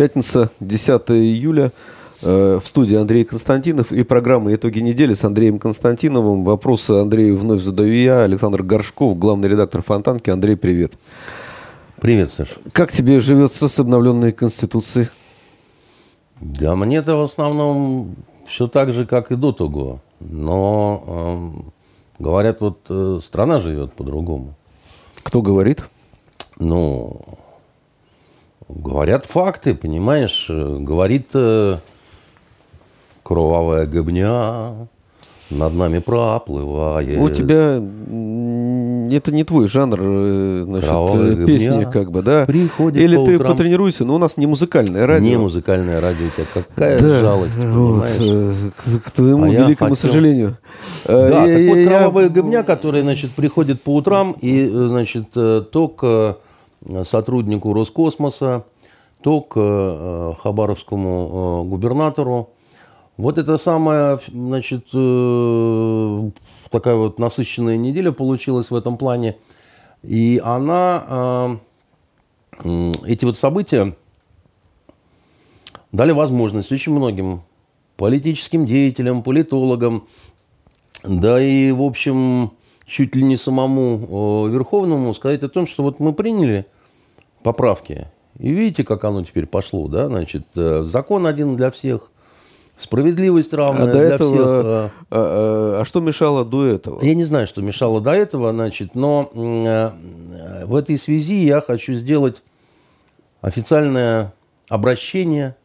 Пятница, 10 июля. Э, в студии Андрей Константинов и программа «Итоги недели» с Андреем Константиновым. Вопросы Андрею вновь задаю я, Александр Горшков, главный редактор «Фонтанки». Андрей, привет. Привет, Саша. Как тебе живется с обновленной Конституцией? Да мне-то в основном все так же, как и до того. Но, э, говорят, вот э, страна живет по-другому. Кто говорит? Ну, говорят факты, понимаешь. Говорит э, кровавая гобня, над нами проплывает. У тебя это не твой жанр, э, значит, Кровавая песни, как бы, да? Приходит Или по ты утрам... потренируйся, но у нас не музыкальное радио. Не музыкальное радио, у тебя какая да, жалость, вот, э, к, твоему а великому хотел... сожалению. Да, я, так я, вот кровавая я... гобня, которая, значит, приходит по утрам и, значит, то к сотруднику Роскосмоса, то к э, хабаровскому губернатору, вот это самая, значит, э, такая вот насыщенная неделя получилась в этом плане. И она, э, эти вот события дали возможность очень многим политическим деятелям, политологам, да и, в общем, чуть ли не самому э, Верховному сказать о том, что вот мы приняли поправки, и видите, как оно теперь пошло, да, значит, закон один для всех – Справедливость равная а до для этого, всех. А, а, а что мешало до этого? Я не знаю, что мешало до этого, значит, но э, в этой связи я хочу сделать официальное обращение,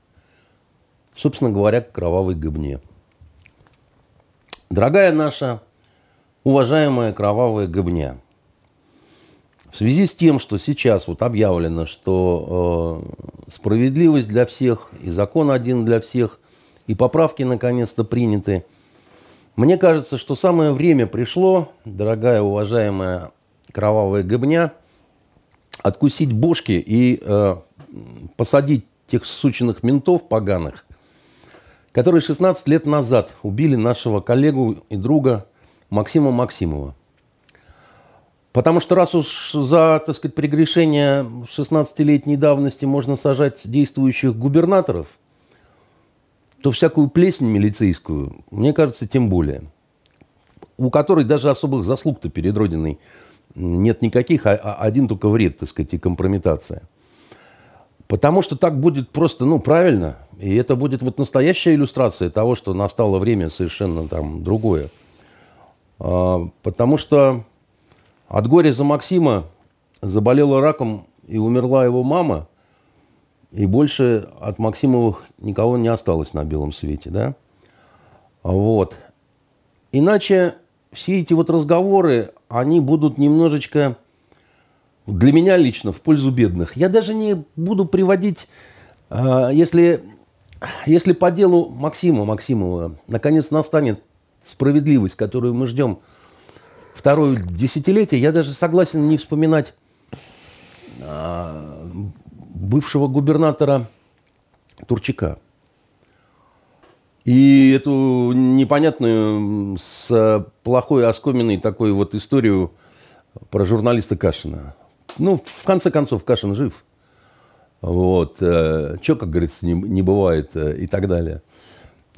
собственно говоря, к кровавой гыбне. Дорогая наша, уважаемая кровавая гыбня, в связи с тем, что сейчас вот объявлено, что э, справедливость для всех и закон один для всех – и поправки наконец-то приняты. Мне кажется, что самое время пришло, дорогая, уважаемая кровавая гобня, откусить бошки и э, посадить тех сученных ментов поганых, которые 16 лет назад убили нашего коллегу и друга Максима Максимова. Потому что раз уж за, так сказать, прегрешение 16-летней давности можно сажать действующих губернаторов – то всякую плесень милицейскую, мне кажется, тем более, у которой даже особых заслуг-то перед Родиной нет никаких, а, а один только вред, так сказать, и компрометация. Потому что так будет просто, ну, правильно. И это будет вот настоящая иллюстрация того, что настало время совершенно там другое. А, потому что от горя за Максима заболела раком и умерла его мама – и больше от Максимовых никого не осталось на белом свете, да? Вот. Иначе все эти вот разговоры, они будут немножечко для меня лично в пользу бедных. Я даже не буду приводить, а, если, если по делу Максима Максимова наконец настанет справедливость, которую мы ждем второе десятилетие, я даже согласен не вспоминать а, бывшего губернатора Турчака. И эту непонятную с плохой оскоменной такой вот историю про журналиста Кашина. Ну, в конце концов, Кашин жив. Вот. Э, Че, как говорится, не, не бывает э, и так далее.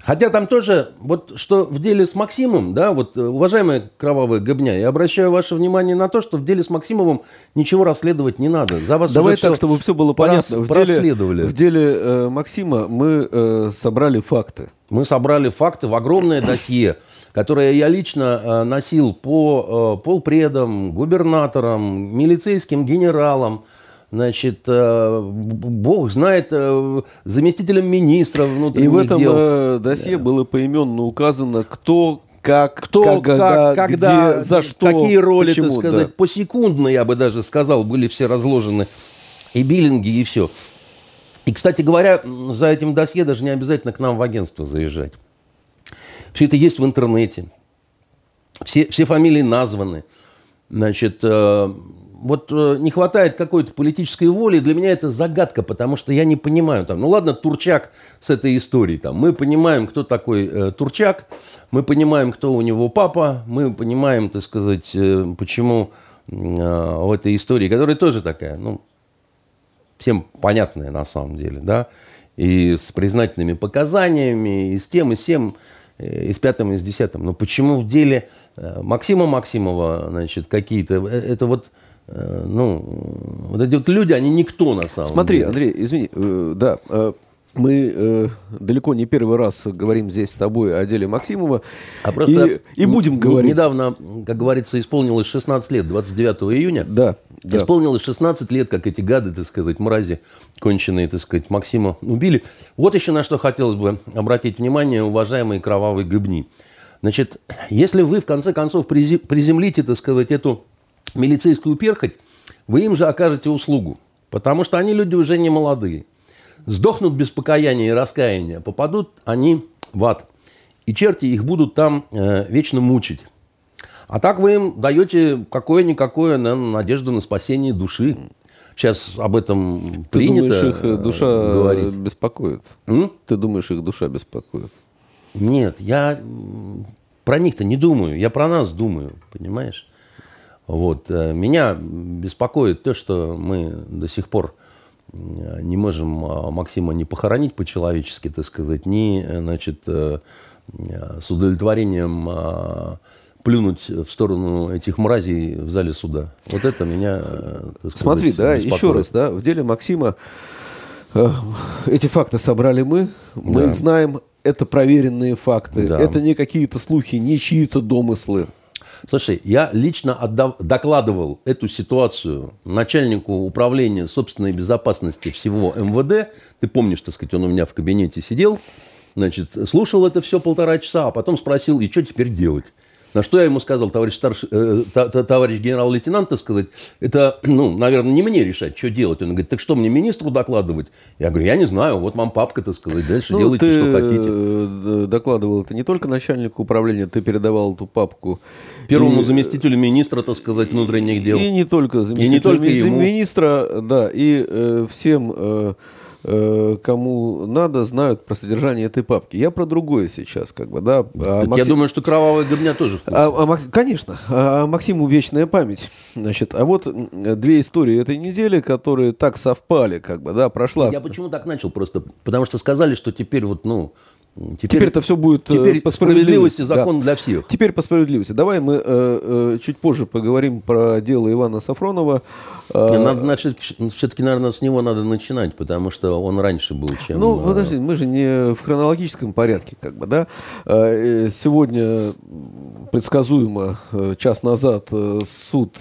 Хотя там тоже, вот что в деле с Максимом, да, вот, э, уважаемая кровавая гобня, я обращаю ваше внимание на то, что в деле с Максимовым ничего расследовать не надо. За вас Давай так, чтобы все было понятно. В деле, в деле э, Максима мы э, собрали факты. Мы собрали факты в огромное досье, которое я лично э, носил по э, полпредам, губернаторам, милицейским генералам, значит, э, бог знает, э, заместителем министра внутренних И в этом дел. Э, досье да. было поименно указано, кто как, кто, когда, как, когда, где, за что, какие роли, почему, так сказать, да. посекундно, я бы даже сказал, были все разложены, и биллинги, и все. И, кстати говоря, за этим досье даже не обязательно к нам в агентство заезжать. Все это есть в интернете. Все, все фамилии названы. Значит, вот э, не хватает какой-то политической воли. Для меня это загадка, потому что я не понимаю. Там, ну ладно, Турчак с этой историей. Там, мы понимаем, кто такой э, Турчак, мы понимаем, кто у него папа, мы понимаем, так сказать, э, почему э, в этой истории, которая тоже такая, ну, всем понятное на самом деле, да, и с признательными показаниями, и с тем, и с тем, и с пятым, и с десятым. Но почему в деле Максима Максимова, значит, какие-то, это вот ну, вот эти вот люди, они никто на самом Смотри, деле. Андрей, извини, да, мы э, далеко не первый раз говорим здесь с тобой о деле Максимова. А просто и, и будем говорить. Недавно, как говорится, исполнилось 16 лет, 29 июня. Да, да. Исполнилось 16 лет, как эти гады, так сказать, мрази конченые, так сказать, Максима убили. Вот еще на что хотелось бы обратить внимание, уважаемые кровавые гыбни. Значит, если вы, в конце концов, приземлите, так сказать, эту милицейскую перхоть, вы им же окажете услугу. Потому что они люди уже не молодые сдохнут без покаяния и раскаяния, попадут они в ад. И черти их будут там э, вечно мучить. А так вы им даете какое-никакое на надежду на спасение души. Сейчас об этом Ты принято думаешь, их э, душа говорить. беспокоит? М? Ты думаешь, их душа беспокоит? Нет, я про них-то не думаю, я про нас думаю, понимаешь? Вот. э, Меня беспокоит то, что мы до сих пор э, не можем а, Максима не похоронить по-человечески, так сказать, ни, значит, э, с удовлетворением а, плюнуть в сторону этих мразей в зале суда. Вот это меня, сказать, Смотри, да, еще беспокоит. раз, да, в деле Максима эти факты собрали мы, мы Да. их знаем, это проверенные факты, Да. это не какие-то слухи, не чьи-то домыслы. Слушай, я лично отдав- докладывал эту ситуацию начальнику управления собственной безопасности всего МВД. Ты помнишь, так сказать, он у меня в кабинете сидел, значит, слушал это все полтора часа, а потом спросил, и что теперь делать? На что я ему сказал, товарищ, старший, э, товарищ генерал-лейтенант, так сказать, это, ну, наверное, не мне решать, что делать. Он говорит, так что, мне министру докладывать? Я говорю, я не знаю, вот вам папка, так сказать, дальше Ну, делайте, что хотите. э, докладывал это не только начальнику управления, ты передавал эту папку. Первому и- заместителю министра, так сказать, внутренних дел. И не только заместителю только ми- ему. министра, да, и э, всем, э, э, кому надо, знают про содержание этой папки. Я про другое сейчас, как бы, да. А Так Я Максим- думаю, что кровавая гобня тоже а- а Макс- конечно, а Максиму вечная память. Значит, а вот две истории этой недели, которые так совпали, как бы, да, прошла. Я почему так начал просто? Потому что сказали, что теперь вот, ну... Теперь, Теперь это все будет э, теперь по справедливости справедливости. закон Да. для всех. Теперь по справедливости. Давай мы э, э, чуть позже поговорим про дело Ивана Сафронова. Э, Надо, все-таки, наверное, с него надо начинать, потому что он раньше был, чем... Ну, э, подожди, мы же не в хронологическом порядке, как бы, да. Э, Сегодня предсказуемо, час назад суд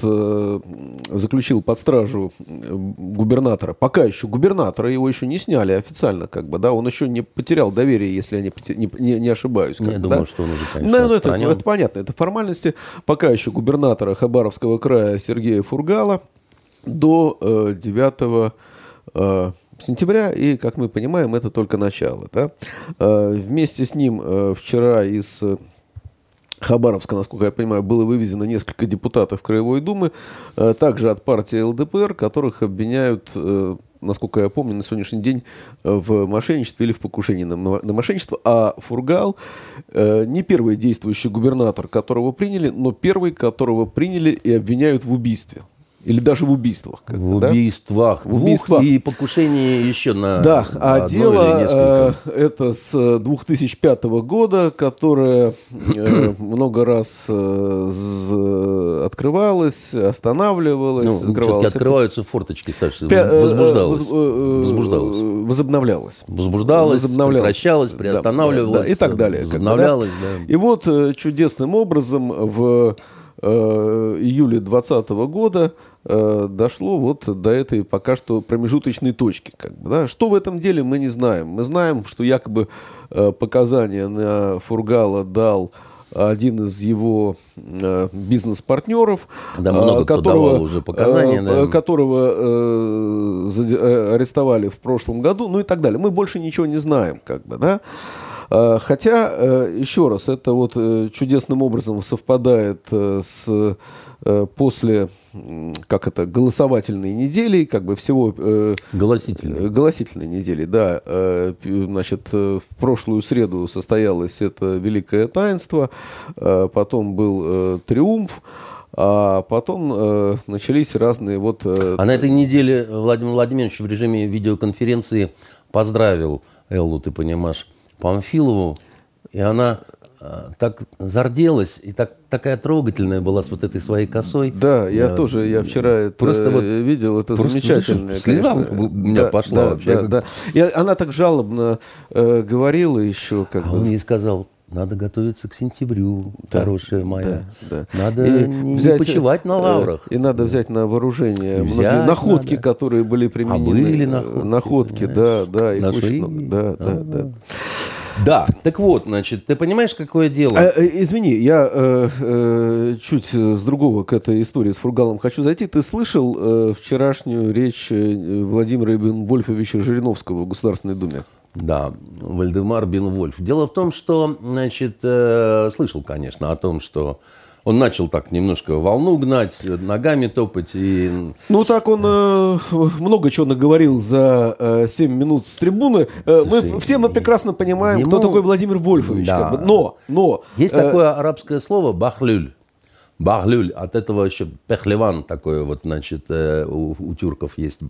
заключил под стражу губернатора, пока еще губернатора, его еще не сняли официально, как бы, да, он еще не потерял доверие, если я не, не, не- ошибаюсь. как Я бы, думаю, да. что он уже, конечно, Ну, ну, это, это понятно, это формальности. Пока еще губернатора Хабаровского края Сергея Фургала до э, 9 э, сентября, и, как мы понимаем, это только начало. Да? Э, вместе с ним э, вчера из э, Хабаровска, насколько я понимаю, было вывезено несколько депутатов Краевой Думы, э, также от партии ЛДПР, которых обвиняют, э, насколько я помню, на сегодняшний день э, в мошенничестве или в покушении на, на мошенничество. А Фургал э, не первый действующий губернатор, которого приняли, но первый, которого приняли и обвиняют в убийстве. Или даже в убийствах. как В да? убийствах. В убийствах. И покушении еще на Да, а одно или дело э, это с 2005 года, которое э, много раз э, открывалось, останавливалось, Ну, все-таки закрывалось. открываются форточки, Саша. Э, Возбуждалось. воз- э, Возбуждалось. э, Возобновлялось. Возбуждалось, возобновлялось. прекращалось, Да, приостанавливалось, да, и так далее. да. возобновлялось, да. И вот э, чудесным образом в э, июле 2020 года э, дошло вот до этой пока что промежуточной точки. Как бы, да. Что в этом деле мы не знаем. Мы знаем, что якобы э, показания на Фургала дал один из его э, бизнес-партнеров, Да, много э, кто давал уже показания, э, да. которого арестовали в прошлом году, ну и так далее. Мы больше ничего не знаем, как бы, да. Э, Хотя, э, еще раз, это вот э, чудесным образом совпадает э, с после, как это, голосовательной недели, как бы всего Голосительно. Э, Голосительной недели, да. Значит, в прошлую среду состоялось это великое таинство, потом был триумф, а потом э, начались разные вот... Э, а на этой неделе Владимир Владимирович в режиме видеоконференции поздравил Эллу, ты понимаешь, Памфилову, и она а, так зарделась и так, такая трогательная была с вот этой своей косой. Да, я, я тоже, я вчера это просто вот видел, это замечательно. Слеза у меня да, пошла да, вообще. Да, да. И она так жалобно э, говорила еще. Как а бы. он ей сказал, надо готовиться к сентябрю, да, хорошая моя. Да, да. Надо и не, взять, не почивать на э, лаврах. И надо взять на вооружение взять многие находки, надо. которые были применены. А были находки. Находки, да, да. Их очень много. Да, да, да. Да, так вот, значит, ты понимаешь, какое дело? А, извини, я э, э, чуть с другого к этой истории с Фургалом хочу зайти. Ты слышал э, вчерашнюю речь э, Владимира Бенвольфовича Жириновского в Государственной Думе? Да, Вальдемар Бенвольф. Дело в том, что, значит, э, слышал, конечно, о том, что он начал так немножко волну гнать, ногами топать. И... Ну, так он э, много чего наговорил за э, 7 минут с трибуны. Э, Слушай, мы, все мы прекрасно понимаем, ему... кто такой Владимир Вольфович. Да. Как бы. Но, но... Есть э... такое арабское слово «бахлюль». Бахлюль, от этого еще пехлеван такое вот, значит, э, у, у тюрков есть.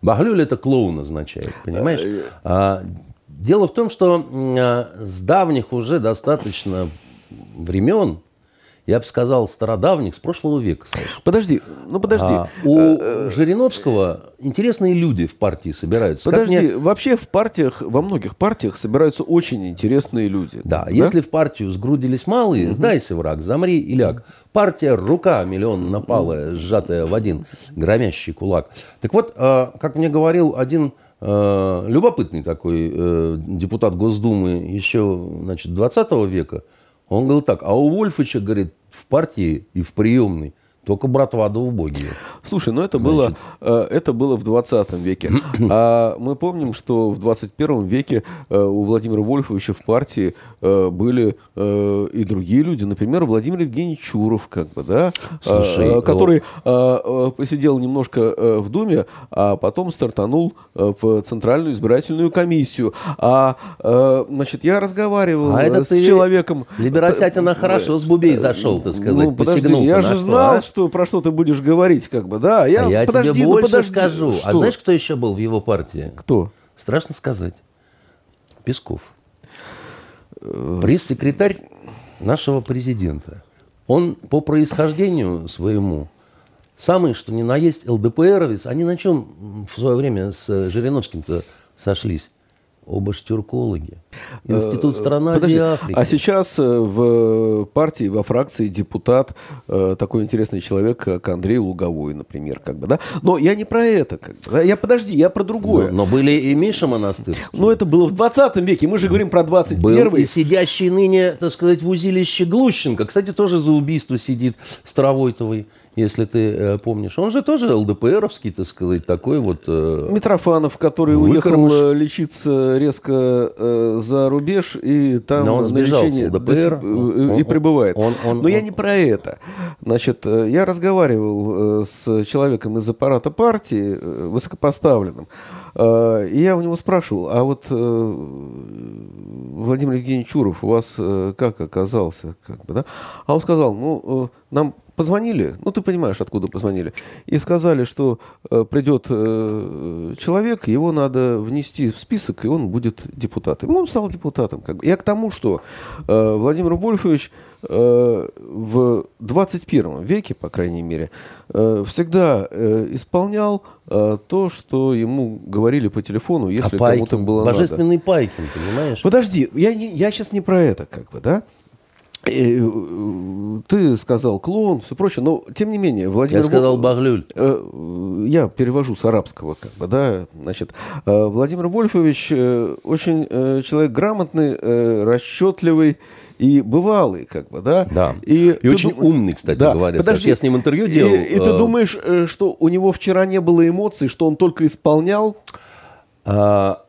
Бахлюль это клоун означает, понимаешь? Э, а, дело в том, что а, с давних уже достаточно времен я бы сказал, стародавних, с прошлого века. Саша. Подожди, ну подожди. А, у э, э, Жириновского интересные люди в партии собираются. Подожди, мне... вообще в партиях, во многих партиях собираются очень интересные люди. Да, да? если в партию сгрудились малые, угу. сдайся, враг, замри и ляг. Партия рука миллион напалая, сжатая в один громящий кулак. Так вот, а, как мне говорил один а, любопытный такой э, депутат Госдумы еще значит, 20 века, он говорил так, а у Вольфыча, говорит, в партии и в приемной только братва да убогие. Слушай, ну это было, э, это было в 20 веке. А мы помним, что в 21 веке э, у Владимира Вольфовича в партии э, были и другие люди. Например, Владимир Евгений Чуров, как бы, да, Слушай, который вот... посидел немножко в Думе, а потом стартанул в Центральную избирательную комиссию. А, значит, я разговаривал а с ты человеком... Либерасятина хорошо с Бубей зашел, так сказать, ну, подожди, я же знал, а? Что, про что ты будешь говорить, как бы, да. Я, а я подожди, тебе ну больше ну, подожди. скажу. А что? А знаешь, кто еще был в его партии? Кто? Страшно сказать. Песков. Пресс-секретарь нашего президента. Он по происхождению своему самый, что ни на есть, ЛДПРовец. Они на чем в свое время с Жириновским-то сошлись? Оба ж тюркологи. Институт э, стран Азии и Африки. А сейчас э, в партии, во фракции депутат, э, такой интересный человек, как Андрей Луговой, например. Как бы, да? Но я не про это. Как бы? Я подожди, я про другое. Но, но были и Миша Монастырский. Но это было в 20 веке. Мы же говорим про 21 Был и сидящий ныне, так сказать, в узилище Глущенко. Кстати, тоже за убийство сидит Старовойтовой если ты э, помнишь. Он же тоже ЛДПРовский, так сказать, такой вот... Э, Митрофанов, который выкормыш. уехал э, лечиться резко за рубеж, и там Но он на лечение ЛДПР, и, он, и пребывает. Он, он, Но он, я не про это. Значит, я разговаривал с человеком из аппарата партии, высокопоставленным, и я у него спрашивал, а вот Владимир Евгеньевич Чуров у вас как оказался? Как бы, да? А он сказал, ну, нам позвонили, ну ты понимаешь, откуда позвонили, и сказали, что э, придет э, человек, его надо внести в список, и он будет депутатом. И он стал депутатом. Как бы. Я к тому, что э, Владимир Вольфович э, в 21 веке, по крайней мере, э, всегда э, исполнял э, то, что ему говорили по телефону, если а кому-то было Божественный надо. Пайкин, понимаешь? Подожди, я, не, я сейчас не про это, как бы, да? Э, ты сказал клоун, все прочее, но тем не менее Владимир. Я сказал Баглюль. Э, я перевожу с арабского, как бы, да, значит, э, Владимир Вольфович очень человек грамотный, расчетливый и бывалый, как бы, да. Да. И, и очень дум... умный, кстати да. говоря. Подожди, я с ним интервью делал. И, и ты думаешь, что у него вчера не было эмоций, что он только исполнял? А,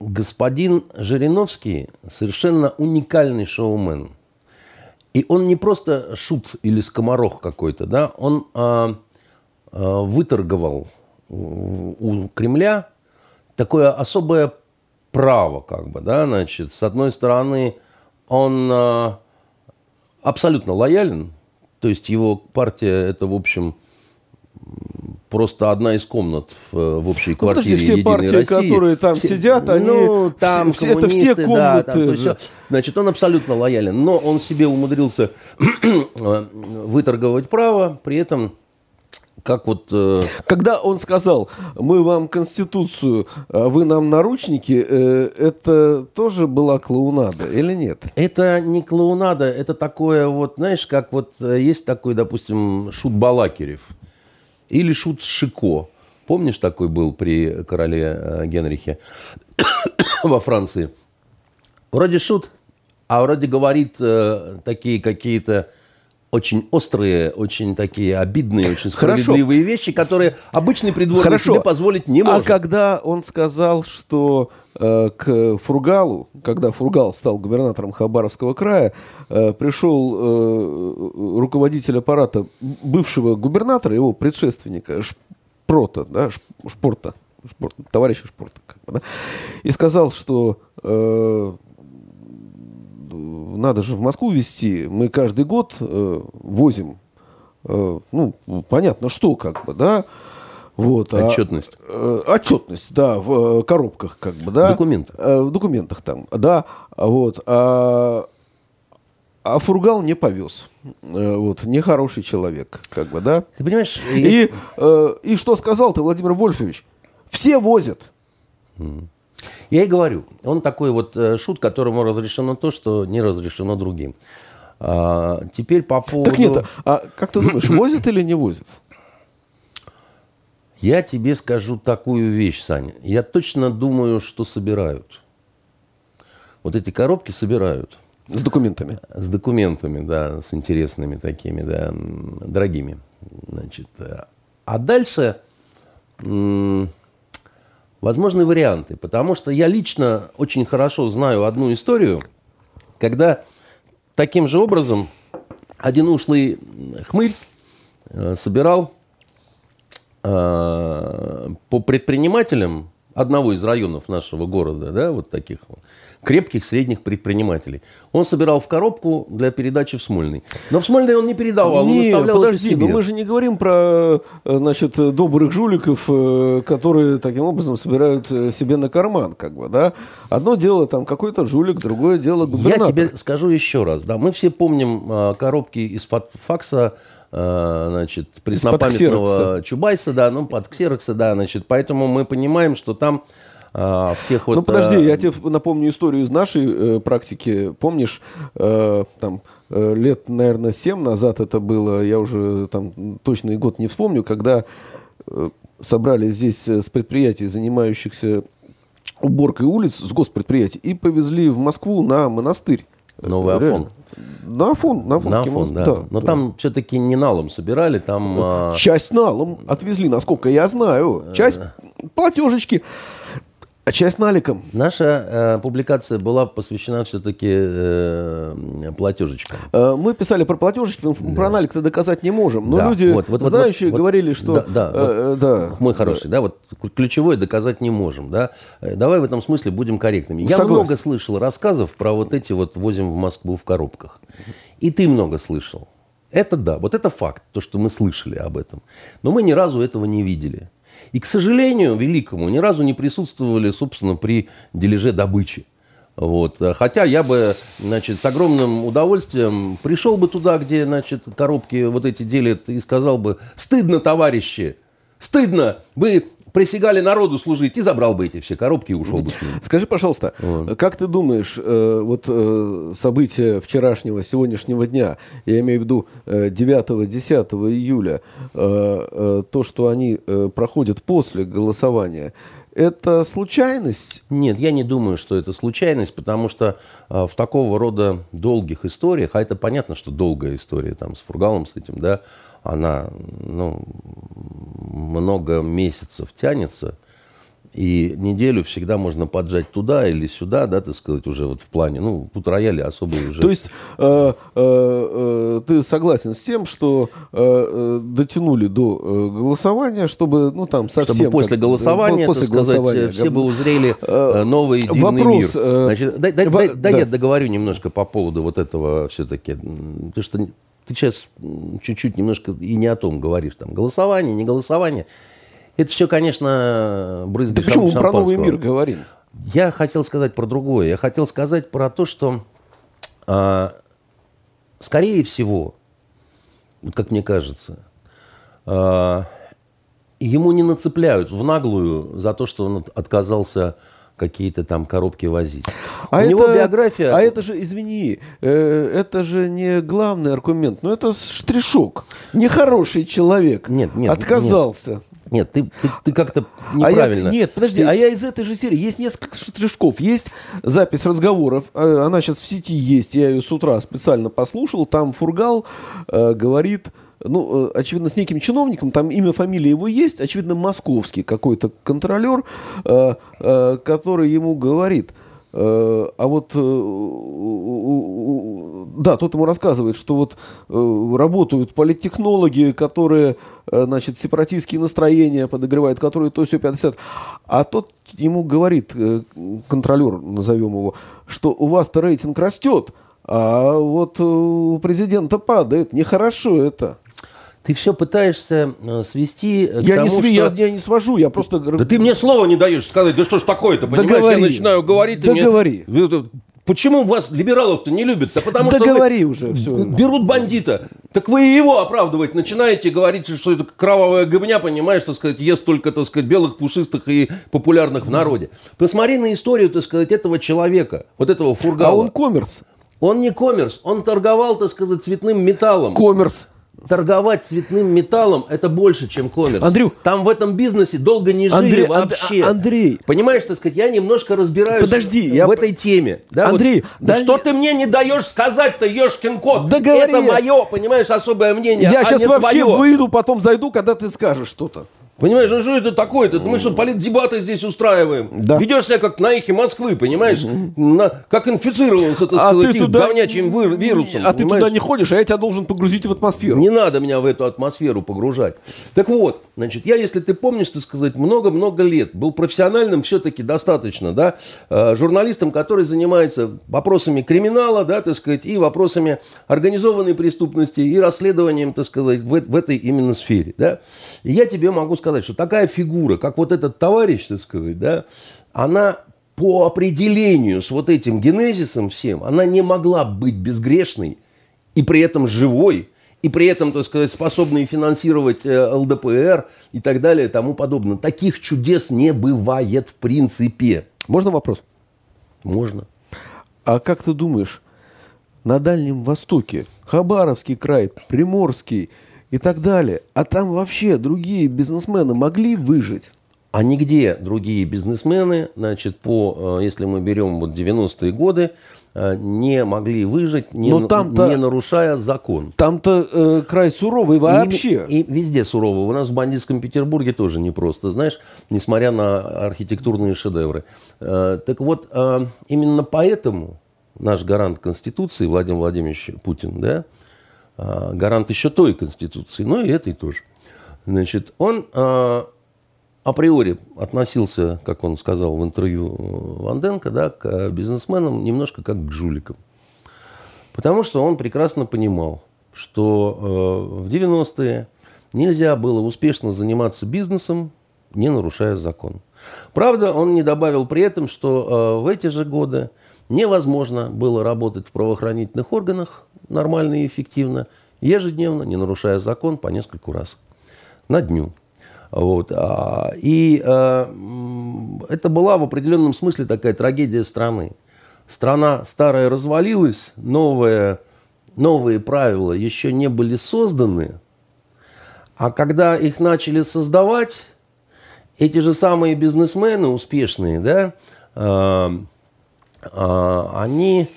господин Жириновский совершенно уникальный шоумен. И он не просто шут или скоморох какой-то, да, он а, а, выторговал у Кремля такое особое право, как бы, да, значит, с одной стороны, он а, абсолютно лоялен То есть его партия это, в общем, просто одна из комнат в, в общей Ну, квартире подожди, все Единой партии, России. которые там Все- сидят, они ну, там все- это все да, там, комнаты, да. всё. Значит, он абсолютно лоялен, но он себе умудрился выторговать право, при этом как вот э, Когда он сказал, мы вам Конституцию, а вы нам наручники, э, это тоже была клоунада или нет? Это не клоунада, это такое вот, знаешь, как вот э, есть такой, допустим, Шут Балакирев или Шут Шико. Помнишь, такой был при короле э, Генрихе во Франции? Вроде шут, а вроде говорит э, такие какие-то очень острые, очень такие обидные, очень Хорошо. справедливые вещи, которые обычный придворный Хорошо. себе позволить не А может. когда он сказал, что э, к Фургалу, когда Фургал стал губернатором Хабаровского края, э, пришел э, руководитель аппарата бывшего губернатора, его предшественника Шпрота, да, Шпорта, Шпорт, товарища Шпорта, как бы, да, и сказал, что э, надо же в Москву везти, мы каждый год э, возим, э, ну, понятно, что, как бы, да, вот. а- Отчетность. Э, отчетность, да, в э, коробках, как бы, да. Документы. Э, в документах там, да, а вот. А, а Фургал не повез. Э, вот, нехороший человек, как бы, да. Ты понимаешь, я- И, э, и что сказал ты, Владимир Вольфович? Все возят. Я и говорю, он такой вот э, шут, которому разрешено то, что не разрешено другим. А, теперь по поводу... Так нет, а как ты думаешь, возят или не возят? Я тебе скажу такую вещь, Саня. Я точно думаю, что собирают. Вот эти коробки собирают. С документами. С документами, да, с интересными такими, да, дорогими. Значит, э, а дальше возможны варианты, потому что я лично очень хорошо знаю одну историю, когда таким же образом один ушлый хмырь э, собирал э, по предпринимателям одного из районов нашего города, да, вот таких вот, крепких средних предпринимателей. Он собирал в коробку для передачи в Смольный. Но в Смольный он не передавал, он Не, оставлял подожди, но мы же не говорим про, э, значит, добрых жуликов, э, которые таким образом собирают э, себе на карман, как бы, да. Одно дело там какой-то жулик, другое дело Я губернатор. тебе скажу еще раз. Да, мы все помним коробки из факса, значит, преснопамятного. Чубайса, да, ну, под ксерокса, да, значит, поэтому мы понимаем, что там э, в тех вот... Ну подожди, э, я тебе напомню историю из нашей э, практики. Помнишь, э, там э, лет, наверное, 7 назад это было, я уже там точный год не вспомню, когда э, собрали здесь э, с предприятий, занимающихся уборкой улиц, с госпредприятий, и повезли в Москву на монастырь. Новый Э, Афон. реально. На Афон, на Афонский На Афон, мост, да. Но да. там все-таки не налом собирали, там... а, Часть налом отвезли, насколько я знаю. Часть платежечки, а часть наликом. Наша э, публикация была посвящена все-таки э, платежечкам. Э, Мы писали про платежечки, но про налик-то доказать не можем. Но Да, люди, вот, вот, вот, знающие, вот, говорили, что... да, да, э, э, да. Мой хороший, да, вот ключевое доказать не можем, да. Э, Давай в этом смысле будем корректными. Я Согласен. много слышал рассказов про вот эти вот возим в Москву в коробках. И ты много слышал. Это да, вот это факт, то, что мы слышали об этом. Но мы ни разу этого не видели. И, к сожалению, великому, ни разу не присутствовали, собственно, при дележе добычи. Вот. Хотя я бы, значит, с огромным удовольствием пришел бы туда, где, значит, коробки вот эти делят, и сказал бы, стыдно, товарищи, стыдно, вы присягали народу служить, и забрал бы эти все коробки и ушел бы с ними. Скажи, пожалуйста, как ты думаешь, э, вот э, события вчерашнего, сегодняшнего дня, я имею в виду э, 9-10 июля, э, э, то, что они проходят после голосования, это случайность? Нет, я не думаю, что это случайность, потому что э, в такого рода долгих историях, а это понятно, что долгая история там с Фургалом, с этим, да, она, ну, много месяцев тянется, и неделю всегда можно поджать туда или сюда, да, так сказать, уже вот в плане, ну, тут рояли особые уже. То есть э, э, э, ты согласен с тем, что э, э, дотянули до э, голосования, чтобы, ну там совсем... чтобы после как- голосования, после так сказать, голосования, все бы узрели новый дивный вопрос, мир. Значит, дай, дай- дай- дай да. я договорю немножко по поводу вот этого все-таки. Потому что ты сейчас чуть-чуть немножко и не о том говоришь. Там, голосование, не голосование. Это все, конечно, брызги Да почему мы про новый мир говорим? Я хотел сказать про другое. Я хотел сказать про то, что, а, скорее всего, как мне кажется, а, ему не нацепляют в наглую за то, что он отказался какие-то там коробки возить. А У это, него биография... А это же, извини, э, это же не главный аргумент, но это штришок. Нехороший человек нет, нет, отказался. Нет. Нет, ты, ты, ты как-то неправильно. А я, нет, подожди, ты... а я из этой же серии. Есть несколько штришков. Есть запись разговоров. Э, она сейчас в сети есть. Я ее с утра специально послушал. Там Фургал э, говорит ну, э, очевидно, с неким чиновником, там имя, фамилия его есть, очевидно, московский какой-то контролер, э, э, который ему говорит, а вот, да, тот ему рассказывает, что вот работают политтехнологи, которые, значит, сепаратистские настроения подогревают, которые то все 50. А тот ему говорит, контролер, назовем его, что у вас-то рейтинг растет, а вот у президента падает. Нехорошо это. Ты все пытаешься э, свести к я тому, не сви, что... я, я не свожу, я просто... Да ты мне слова не даешь сказать, да что ж такое-то, понимаешь? Да я начинаю говорить, да говори. Мне... Почему вас либералов-то не любят? Да потому да что говори уже все. Берут бандита. Так вы его оправдывать начинаете, говорить, что это кровавая гобня, понимаешь, так сказать, ест только, так сказать, белых, пушистых и популярных в народе. Посмотри на историю, так сказать, этого человека, вот этого фургала. А он коммерс. Он не коммерс, он торговал, так сказать, цветным металлом. Коммерс торговать цветным металлом это больше, чем коммерс. Андрю, там в этом бизнесе долго не жили Андрей, вообще. Андрей, понимаешь, так сказать, я немножко разбираюсь Подожди, в я... этой теме. Да, Андрей, вот, да что ты мне не даешь сказать-то, ешкин кот? Да говори. Это мое, понимаешь, особое мнение. Я а сейчас вообще твое. выйду, потом зайду, когда ты скажешь что-то. Понимаешь, ну что это такое-то? Мы что, политдебаты здесь устраиваем? Да. Ведешь себя как на эхе Москвы, понимаешь? На, как инфицировался, так а сказать, ты туда... говнячим вирусом. А понимаешь? ты туда не ходишь, а я тебя должен погрузить в атмосферу. Не надо меня в эту атмосферу погружать. Так вот, значит, я, если ты помнишь, так сказать, много-много лет был профессиональным все-таки достаточно, да, э, журналистом, который занимается вопросами криминала, да, так сказать, и вопросами организованной преступности, и расследованием, так сказать, в, в этой именно сфере, да. И я тебе могу сказать, что такая фигура, как вот этот товарищ, так сказать, да, она по определению с вот этим генезисом всем, она не могла быть безгрешной и при этом живой, и при этом, так сказать, способной финансировать э, ЛДПР и так далее и тому подобное. Таких чудес не бывает в принципе. Можно вопрос? Можно. А как ты думаешь, на Дальнем Востоке, Хабаровский край, Приморский – и так далее. А там вообще другие бизнесмены могли выжить? А нигде другие бизнесмены, значит, по, э, если мы берем вот 90-е годы, не могли выжить, не, не нарушая закон. Там-то э, край суровый вообще. И, и везде суровый. У нас в бандитском Петербурге тоже непросто, знаешь, несмотря на архитектурные шедевры. Э, так вот, э, именно поэтому наш гарант Конституции Владимир Владимирович Путин, да, а, гарант еще той Конституции, но и этой тоже. Значит, он а, априори относился, как он сказал в интервью Ванденко, да, к бизнесменам немножко как к жуликам. Потому что он прекрасно понимал, что э, в 90-е нельзя было успешно заниматься бизнесом, не нарушая закон. Правда, он не добавил при этом, что э, в эти же годы невозможно было работать в правоохранительных органах, нормально и эффективно, ежедневно, не нарушая закон, по нескольку раз на дню. Вот. А, и э, это была в определенном смысле такая трагедия страны. Страна старая развалилась, новые, новые правила еще не были созданы, а когда их начали создавать, эти же самые бизнесмены успешные, да, э, э, они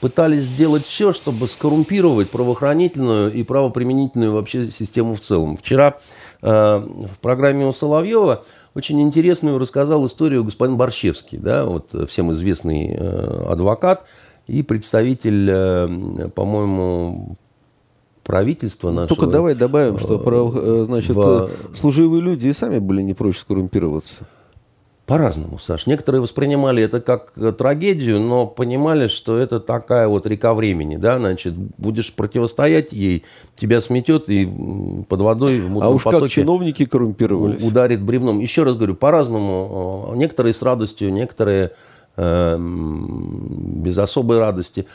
пытались сделать все, чтобы скоррумпировать правоохранительную и правоприменительную вообще систему в целом. Вчера в программе у Соловьева очень интересную рассказал историю господин Борщевский, да, вот всем известный э, адвокат и представитель, э, по-моему, правительства нашего. Только давай добавим, что э, значит, в... служивые люди и сами были не прочь скоррумпироваться. По-разному, Саш. Некоторые воспринимали это как э, трагедию, но понимали, что это такая вот река времени, да, значит, будешь противостоять ей, тебя сметет и под водой в мутном А уж как чиновники коррумпировались. Ударит бревном. Еще раз говорю, по-разному. Некоторые с радостью, некоторые э, без особой радости.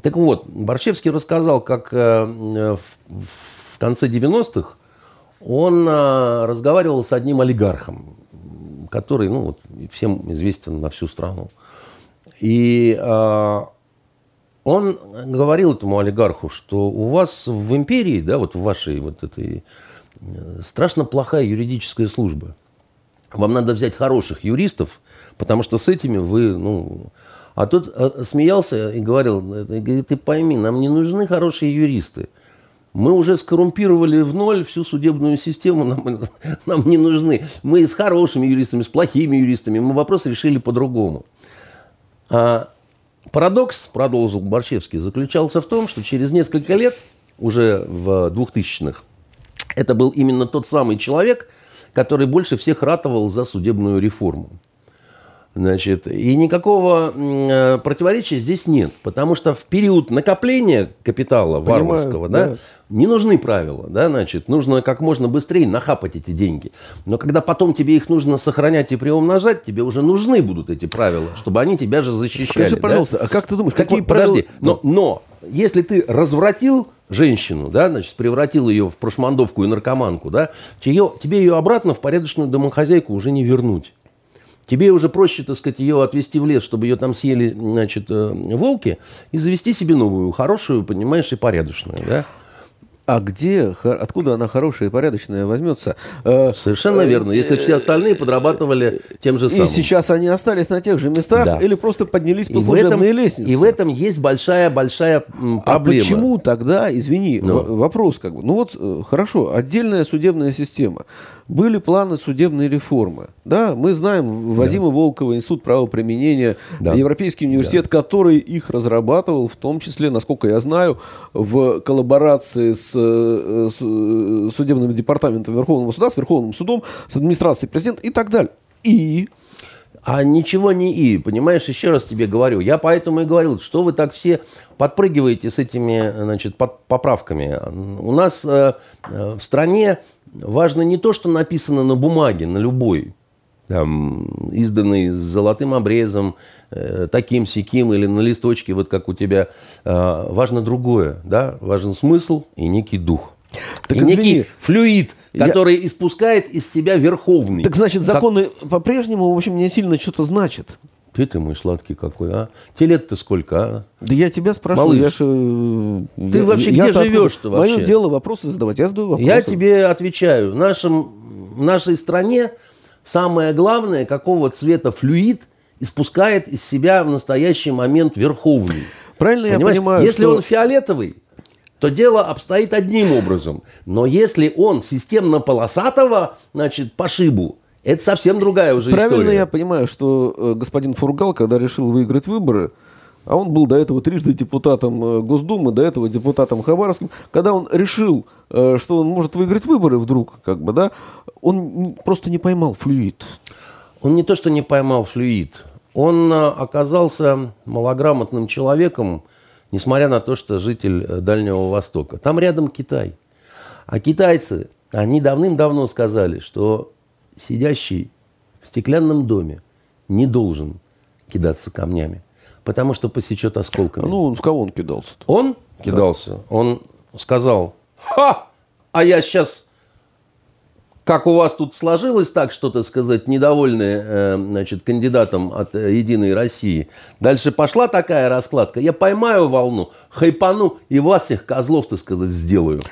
Так вот, Борщевский рассказал, как э, в, в конце 90-х он э, разговаривал с одним олигархом который, ну, вот, всем известен на всю страну. И э, он говорил этому олигарху, что у вас в империи, да, вот в вашей вот этой э, страшно плохая юридическая служба. Вам надо взять хороших юристов, потому что с этими вы, ну... А тот э, смеялся и говорил, ты пойми, нам не нужны хорошие юристы. Мы уже скоррумпировали в ноль всю судебную систему, нам, нам не нужны. Мы с хорошими юристами, с плохими юристами, мы вопрос решили по-другому. А парадокс, продолжил Борчевский, заключался в том, что через несколько лет, уже в 2000-х, это был именно тот самый человек, который больше всех ратовал за судебную реформу. Значит, и никакого э, противоречия здесь нет, потому что в период накопления капитала Понимаю, варварского да, да. не нужны правила. Да, значит, нужно как можно быстрее нахапать эти деньги. Но когда потом тебе их нужно сохранять и приумножать, тебе уже нужны будут эти правила, чтобы они тебя же защищали. Скажи, пожалуйста, да? а как ты думаешь, какие вот, правила... Подожди, но, но если ты развратил женщину, да, значит, превратил ее в прошмандовку и наркоманку, да, тебе, тебе ее обратно в порядочную домохозяйку уже не вернуть. Тебе уже проще, так сказать, ее отвезти в лес, чтобы ее там съели, значит, э, волки, и завести себе новую, хорошую, понимаешь, и порядочную, да? А где, откуда она хорошая и порядочная возьмется? Э, Совершенно э, верно. Если все остальные подрабатывали тем же самым. И сейчас они остались на тех же местах да. или просто поднялись по служебной лестнице. И в этом есть большая-большая проблема. А почему тогда, извини, ну. вопрос как бы. Ну вот, хорошо, отдельная судебная система. Были планы судебной реформы. Да, мы знаем Вадима да. Волкова, Институт правоприменения, да. Европейский университет, да. который их разрабатывал, в том числе, насколько я знаю, в коллаборации с, э, с э, судебным департаментом Верховного суда, с Верховным судом, с администрацией президента и так далее. И а ничего не и, понимаешь, еще раз тебе говорю. Я поэтому и говорил, что вы так все подпрыгиваете с этими значит, поправками. У нас э, в стране важно не то, что написано на бумаге, на любой, там, изданный с золотым обрезом, э, таким сяким или на листочке, вот как у тебя. Э, важно другое, да? Важен смысл и некий дух. Так, и извини, некий флюид, который я... испускает из себя верховный. Так значит, законы как... по-прежнему, в общем, не сильно что-то значат. Ты ты мой сладкий какой, а? Тебе лет-то сколько, а? Да я тебя спрашиваю, я же... Ты я, вообще я, где живешь-то вообще? Мое дело вопросы задавать, я задаю вопросы. Я тебе отвечаю. В, нашем, в нашей стране самое главное, какого цвета флюид испускает из себя в настоящий момент верховный. Правильно Понимаешь? я понимаю, Если что... он фиолетовый, то дело обстоит одним образом. Но если он системно-полосатого, значит, пошибу, это совсем другая уже Правильно история. Правильно я понимаю, что э, господин Фургал, когда решил выиграть выборы, а он был до этого трижды депутатом э, Госдумы, до этого депутатом Хабаровским, когда он решил, э, что он может выиграть выборы вдруг, как бы, да, он просто не поймал флюид. Он не то, что не поймал флюид, он оказался малограмотным человеком, несмотря на то, что житель Дальнего Востока. Там рядом Китай. А китайцы, они давным-давно сказали, что сидящий в стеклянном доме не должен кидаться камнями, потому что посечет осколками. Ну, в кого он кидался? -то? Он кидался. Да. Он сказал, ха, а я сейчас, как у вас тут сложилось так, что-то сказать, недовольные, э, значит, кандидатом от э, «Единой России». Дальше пошла такая раскладка. Я поймаю волну, хайпану и вас, их козлов, так сказать, сделаю.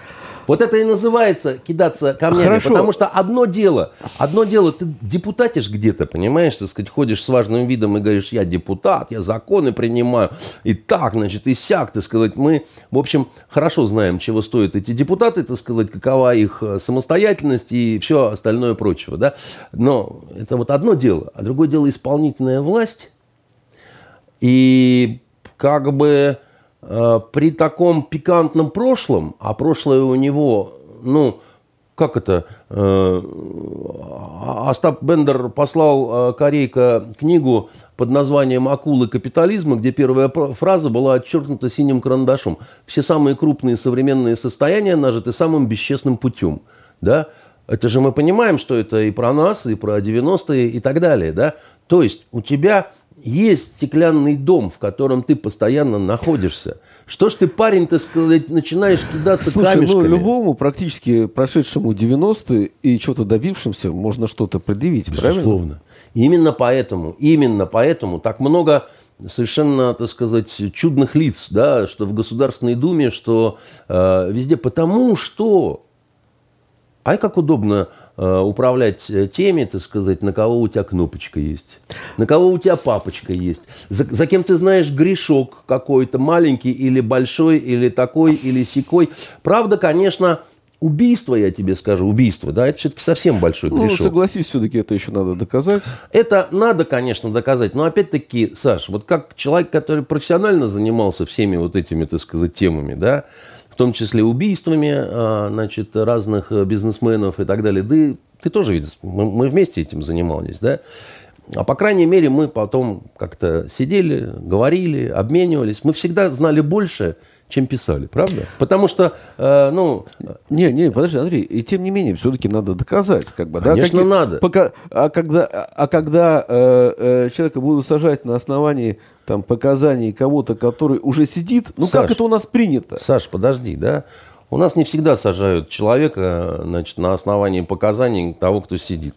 Вот это и называется кидаться камнями. Хорошо. Потому что одно дело, одно дело, ты депутатишь где-то, понимаешь, так сказать, ходишь с важным видом и говоришь, я депутат, я законы принимаю, и так, значит, и сяк, так сказать. Мы, в общем, хорошо знаем, чего стоят эти депутаты, так сказать, какова их э, самостоятельность и все остальное прочего, да. Но это вот одно дело, а другое дело исполнительная власть. И как бы при таком пикантном прошлом, а прошлое у него, ну, как это, э, Остап Бендер послал э, Корейка книгу под названием «Акулы капитализма», где первая фраза была отчеркнута синим карандашом. Все самые крупные современные состояния нажиты самым бесчестным путем. Да? Это же мы понимаем, что это и про нас, и про 90-е, и так далее. Да? То есть у тебя есть стеклянный дом, в котором ты постоянно находишься. Что ж ты, парень, так сказать, начинаешь кидаться Слушай, камешками? ну, любому практически прошедшему 90-е и что-то добившимся можно что-то предъявить, Безусловно. правильно? Именно поэтому, именно поэтому так много совершенно, так сказать, чудных лиц, да, что в Государственной Думе, что э, везде, потому что, ай, как удобно управлять э, теми, так сказать, на кого у тебя кнопочка есть, на кого у тебя папочка есть, за, за кем ты знаешь грешок какой-то, маленький или большой, или такой, или секой. Правда, конечно, убийство, я тебе скажу, убийство, да, это все-таки совсем большой ну, грешок. Ну, согласись, все-таки это еще надо доказать. Это надо, конечно, доказать, но опять-таки, Саш, вот как человек, который профессионально занимался всеми вот этими, так сказать, темами, да, в том числе убийствами а, значит, разных бизнесменов и так далее. Да ты тоже ведь, мы вместе этим занимались, да? А по крайней мере мы потом как-то сидели, говорили, обменивались. Мы всегда знали больше, чем писали, правда? Потому что, э, ну... Не, не, подожди, Андрей, и тем не менее, все-таки надо доказать, как бы, Конечно, да? Какие, надо. Пока, а когда, а когда э, э, человека будут сажать на основании там, показаний кого-то, который уже сидит, ну Саш, как это у нас принято? Саш, подожди, да? У нас не всегда сажают человека значит, на основании показаний того, кто сидит.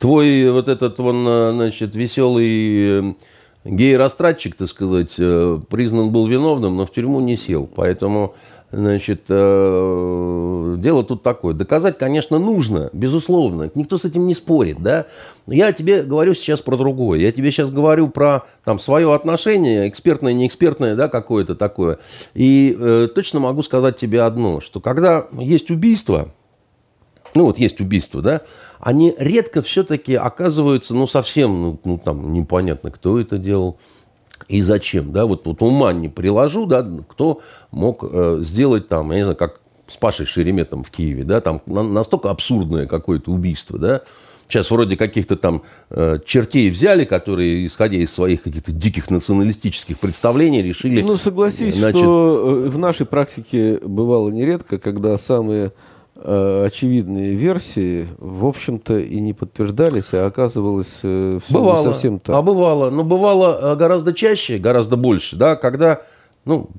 Твой вот этот, вон, значит, веселый гей-растратчик, так сказать, э, признан был виновным, но в тюрьму не сел. Поэтому, значит, э, дело тут такое. Доказать, конечно, нужно, безусловно. Никто с этим не спорит, да. Я тебе говорю сейчас про другое. Я тебе сейчас говорю про там, свое отношение, экспертное, неэкспертное, да, какое-то такое. И э, точно могу сказать тебе одно, что когда есть убийство, ну вот есть убийство, да, они редко все-таки оказываются, ну, совсем, ну, ну, там, непонятно, кто это делал и зачем, да, вот, вот ума не приложу, да, кто мог э, сделать там, я не знаю, как с Пашей Шереметом в Киеве, да, там на, настолько абсурдное какое-то убийство, да, Сейчас вроде каких-то там э, чертей взяли, которые, исходя из своих каких-то диких националистических представлений, решили... Ну, согласись, значит... что э, в нашей практике бывало нередко, когда самые Э, очевидные версии, в общем-то, и не подтверждались, а оказывалось э, все бывало, не совсем так. А бывало, но бывало э, гораздо чаще, гораздо больше, да, когда, ну,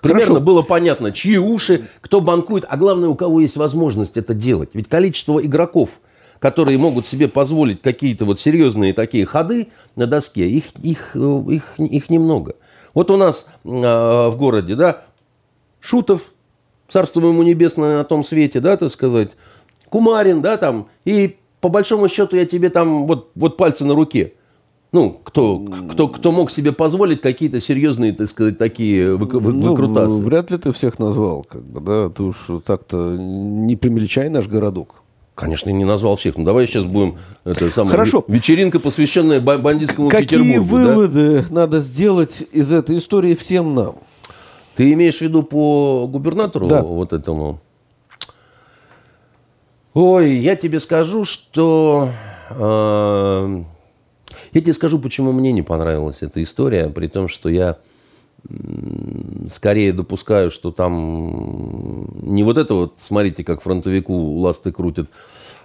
Примерно Хорошо. было понятно, чьи уши, кто банкует, а главное, у кого есть возможность это делать. Ведь количество игроков, которые могут себе позволить какие-то вот серьезные такие ходы на доске, их, их, их, их немного. Вот у нас э, в городе, да, Шутов, царство ему небесное на том свете, да, так сказать, Кумарин, да, там, и по большому счету я тебе там вот, вот пальцы на руке. Ну, кто, кто, кто мог себе позволить какие-то серьезные, так сказать, такие вы, вы, ну, выкрутасы? Вряд ли ты всех назвал, как бы, да, ты уж так-то не примельчай наш городок. Конечно, не назвал всех. Ну, давай сейчас будем... Это самое, Хорошо. Вечеринка, посвященная бандитскому Какие Петербургу. Какие выводы да? надо сделать из этой истории всем нам? Ты имеешь в виду по губернатору да. вот этому? Ой, я тебе скажу, что... Э, я тебе скажу, почему мне не понравилась эта история, при том, что я скорее допускаю, что там не вот это вот, смотрите, как фронтовику ласты крутят,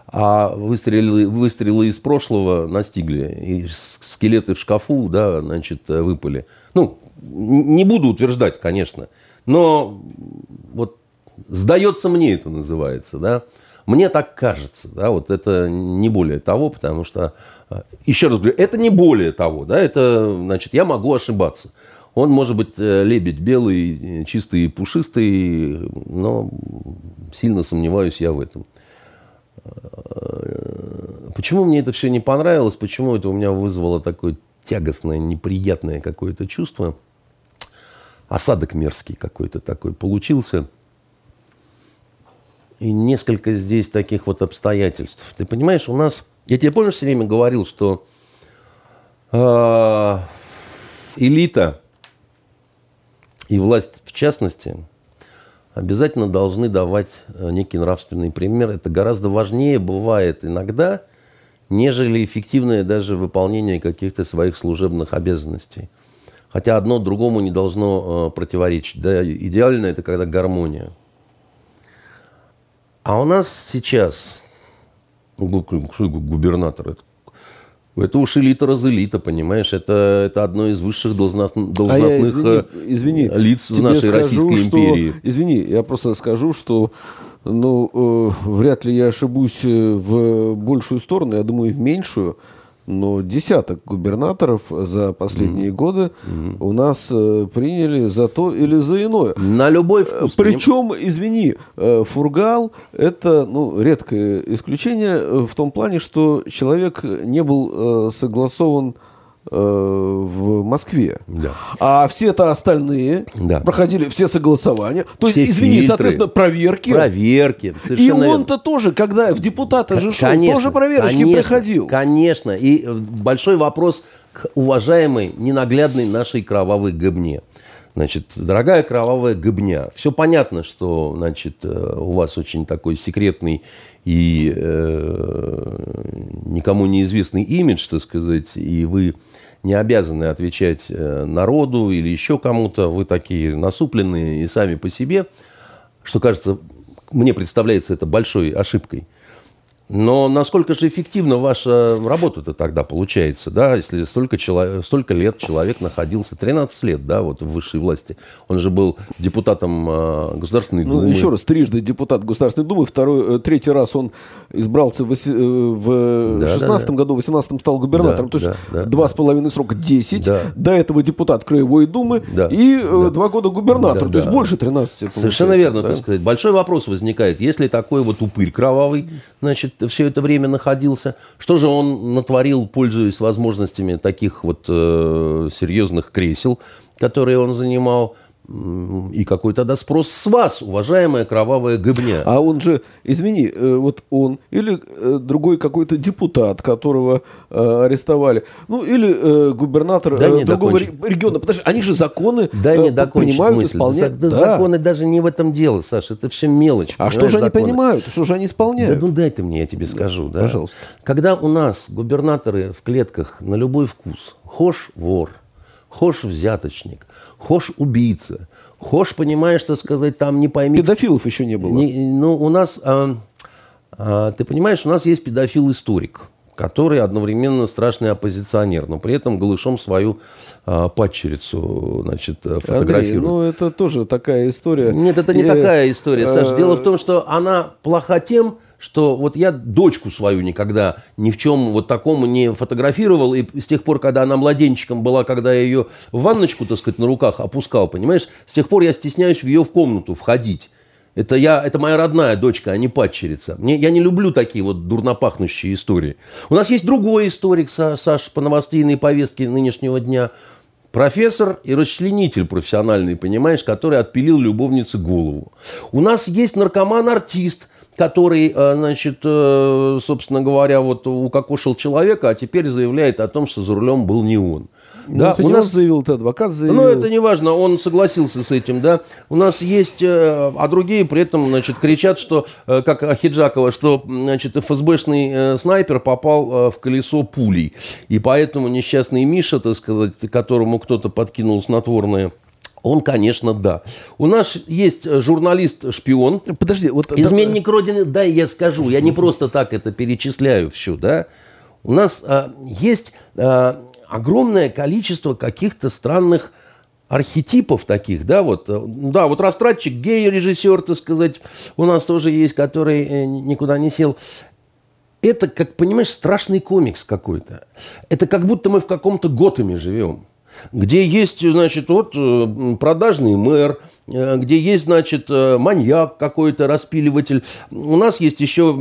а выстрелы, выстрелы из прошлого настигли, и скелеты в шкафу, да, значит, выпали. Ну, не буду утверждать, конечно, но вот сдается мне это называется, да. Мне так кажется, да, вот это не более того, потому что, а, еще раз говорю, это не более того, да, это, значит, я могу ошибаться. Он может быть э, лебедь белый, чистый и пушистый, но сильно сомневаюсь я в этом. Почему мне это все не понравилось, почему это у меня вызвало такое тягостное, неприятное какое-то чувство – осадок мерзкий какой-то такой получился. И несколько здесь таких вот обстоятельств. Ты понимаешь, у нас... Я тебе помню, все время говорил, что э, элита и власть в частности обязательно должны давать э, некий нравственный пример. Это гораздо важнее бывает иногда, нежели эффективное даже выполнение каких-то своих служебных обязанностей. Хотя одно другому не должно э, противоречить. Да, идеально это когда гармония. А у нас сейчас губернатор, это это уж элита разэлита, понимаешь? Это, это одно из высших должност, должностных а я, извини, извини, э, лиц в нашей скажу, Российской что, империи. Извини, я просто скажу, что ну, э, вряд ли я ошибусь э, в большую сторону, я думаю, в меньшую но десяток губернаторов за последние mm-hmm. годы mm-hmm. у нас э, приняли за то или за иное. На любой вкус. Причем, извини, э, Фургал – это ну, редкое исключение э, в том плане, что человек не был э, согласован Э, в Москве. Да. А все это остальные да. проходили все согласования. То все есть, извини, фильтры, соответственно, проверки. Проверки. И он-то тоже, когда в депутата же шел, тоже проверочки конечно, приходил. Конечно. И большой вопрос к уважаемой, ненаглядной нашей кровавой гобне. Значит, дорогая кровавая гобня, все понятно, что, значит, э, у вас очень такой секретный и э, никому неизвестный имидж, так сказать, и вы не обязаны отвечать э, народу или еще кому-то. Вы такие насупленные и сами по себе, что кажется, мне представляется это большой ошибкой. Но насколько же эффективно ваша работа-то тогда получается, да, если столько, человек, столько лет человек находился, 13 лет, да, вот в высшей власти. Он же был депутатом э, Государственной ну, Думы. Еще раз, трижды депутат Государственной Думы, второй, э, третий раз он избрался в, э, в да, 16 да, да. году, в 18 стал губернатором, да, то есть да, два с половиной срока 10, да. до этого депутат Краевой Думы да, и да. два года губернатор, да, то есть да. больше 13. Совершенно верно, да? так сказать. Большой вопрос возникает, если такой вот упырь кровавый, значит, все это время находился. Что же он натворил, пользуясь возможностями таких вот э, серьезных кресел, которые он занимал? И какой тогда спрос с вас, уважаемая кровавая гыбня? А он же, извини, э, вот он или э, другой какой-то депутат, которого э, арестовали, ну или губернатор да другого региона. Подожди, они же законы да не понимают, мысль. исполняют. Да, да. Законы даже не в этом дело, Саша, это все мелочь. А что же законы? они понимают, что же они исполняют? Да ну дай ты мне, я тебе скажу. Да? Пожалуйста. Когда у нас губернаторы в клетках на любой вкус, хошь вор, хошь взяточник, хошь убийца, хошь, понимаешь, что сказать, там не пойми... Педофилов еще не было. Не, ну, у нас, а, а, ты понимаешь, у нас есть педофил-историк, который одновременно страшный оппозиционер, но при этом голышом свою а, падчерицу, значит, фотографирует. Андрей, ну, это тоже такая история. Нет, это не И, такая история, Саша. Дело в том, что она плоха тем, что вот я дочку свою никогда ни в чем вот такому не фотографировал, и с тех пор, когда она младенчиком была, когда я ее в ванночку, так сказать, на руках опускал, понимаешь, с тех пор я стесняюсь в ее в комнату входить. Это, я, это моя родная дочка, а не падчерица. Мне, я не люблю такие вот дурнопахнущие истории. У нас есть другой историк, Саш, по новостейной повестке нынешнего дня. Профессор и расчленитель профессиональный, понимаешь, который отпилил любовнице голову. У нас есть наркоман-артист, который, э, значит, э, собственно говоря, вот укокошил человека, а теперь заявляет о том, что за рулем был не он. Ну, да, это у нас заявил, это адвокат заявил. Ну, это не важно, он согласился с этим, да. У нас есть, э, а другие при этом, значит, кричат, что, как Ахиджакова, что, значит, ФСБшный снайпер попал в колесо пулей. И поэтому несчастный Миша, так сказать, которому кто-то подкинул снотворное, он, конечно, да. У нас есть журналист-шпион. Подожди, вот... Изменник да... Родины, да, я скажу. Я не просто так это перечисляю все, да. У нас а, есть а, огромное количество каких-то странных архетипов таких, да, вот, да, вот растратчик, гей-режиссер, так сказать, у нас тоже есть, который э, никуда не сел. Это, как понимаешь, страшный комикс какой-то. Это как будто мы в каком-то Готэме живем где есть, значит, вот э, продажный мэр, э, где есть, значит, э, маньяк какой-то, распиливатель. У нас есть еще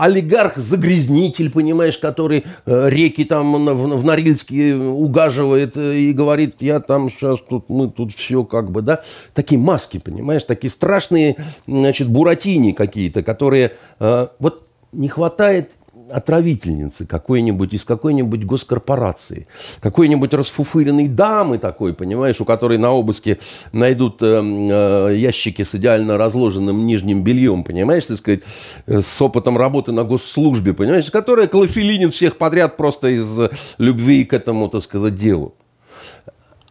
олигарх-загрязнитель, понимаешь, который реки там в Норильске угаживает и говорит, я там сейчас тут, мы тут все как бы, да. Такие маски, понимаешь, такие страшные, значит, буратини какие-то, которые... Вот не хватает отравительницы какой-нибудь из какой-нибудь госкорпорации, какой-нибудь расфуфыренной дамы такой, понимаешь, у которой на обыске найдут э, э, ящики с идеально разложенным нижним бельем, понимаешь, так сказать, э, с опытом работы на госслужбе, понимаешь, которая клофелинит всех подряд просто из любви к этому, так сказать, делу.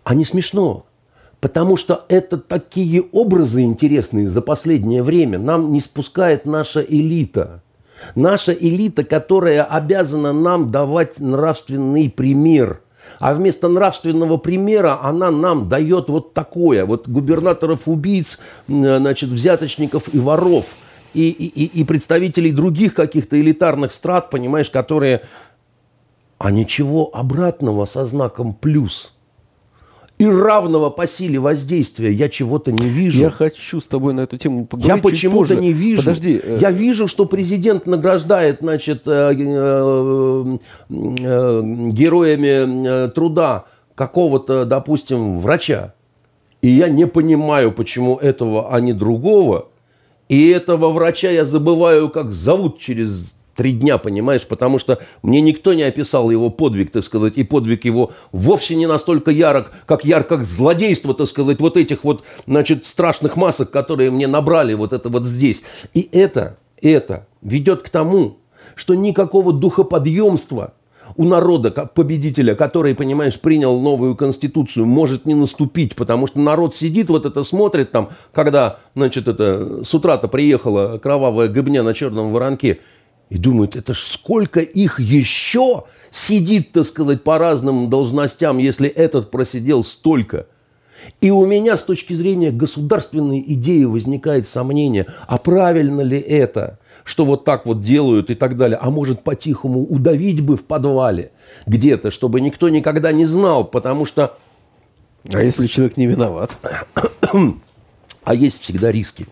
А не смешно. Потому что это такие образы интересные за последнее время нам не спускает наша элита. Наша элита, которая обязана нам давать нравственный пример. А вместо нравственного примера она нам дает вот такое. Вот губернаторов-убийц, значит, взяточников и воров. И, и, и представителей других каких-то элитарных страт, понимаешь, которые... А ничего обратного со знаком «плюс» и равного по силе воздействия я чего-то не вижу. Я хочу с тобой на эту тему поговорить Я почему-то не вижу. Подожди. Э, я вижу, что президент награждает, значит, э, э, героями труда какого-то, допустим, врача. И я не понимаю, почему этого, а не другого. И этого врача я забываю, как зовут через три дня, понимаешь, потому что мне никто не описал его подвиг, так сказать, и подвиг его вовсе не настолько ярок, как ярко злодейство, так сказать, вот этих вот, значит, страшных масок, которые мне набрали вот это вот здесь. И это, это ведет к тому, что никакого духоподъемства у народа, победителя, который, понимаешь, принял новую конституцию, может не наступить, потому что народ сидит, вот это смотрит там, когда, значит, это с утра-то приехала кровавая гыбня на черном воронке, и думают, это ж сколько их еще сидит, так сказать, по разным должностям, если этот просидел столько. И у меня с точки зрения государственной идеи возникает сомнение, а правильно ли это, что вот так вот делают и так далее. А может по-тихому удавить бы в подвале где-то, чтобы никто никогда не знал, потому что... А если человек не виноват? А есть всегда риски.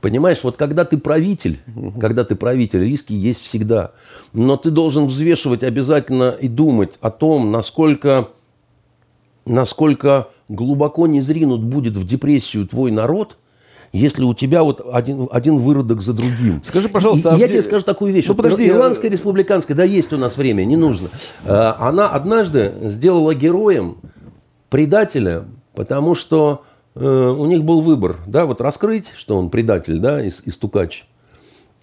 Понимаешь, вот когда ты правитель, когда ты правитель, риски есть всегда. Но ты должен взвешивать обязательно и думать о том, насколько, насколько глубоко не зринут будет в депрессию твой народ, если у тебя вот один, один выродок за другим. Скажи, пожалуйста, и, а я где... тебе скажу такую вещь. Ну, подожди. Ирландская а... республиканская, да, есть у нас время, не нужно. Э, она однажды сделала героем предателя, потому что Э, у них был выбор, да, вот раскрыть, что он предатель, да, и, стукач.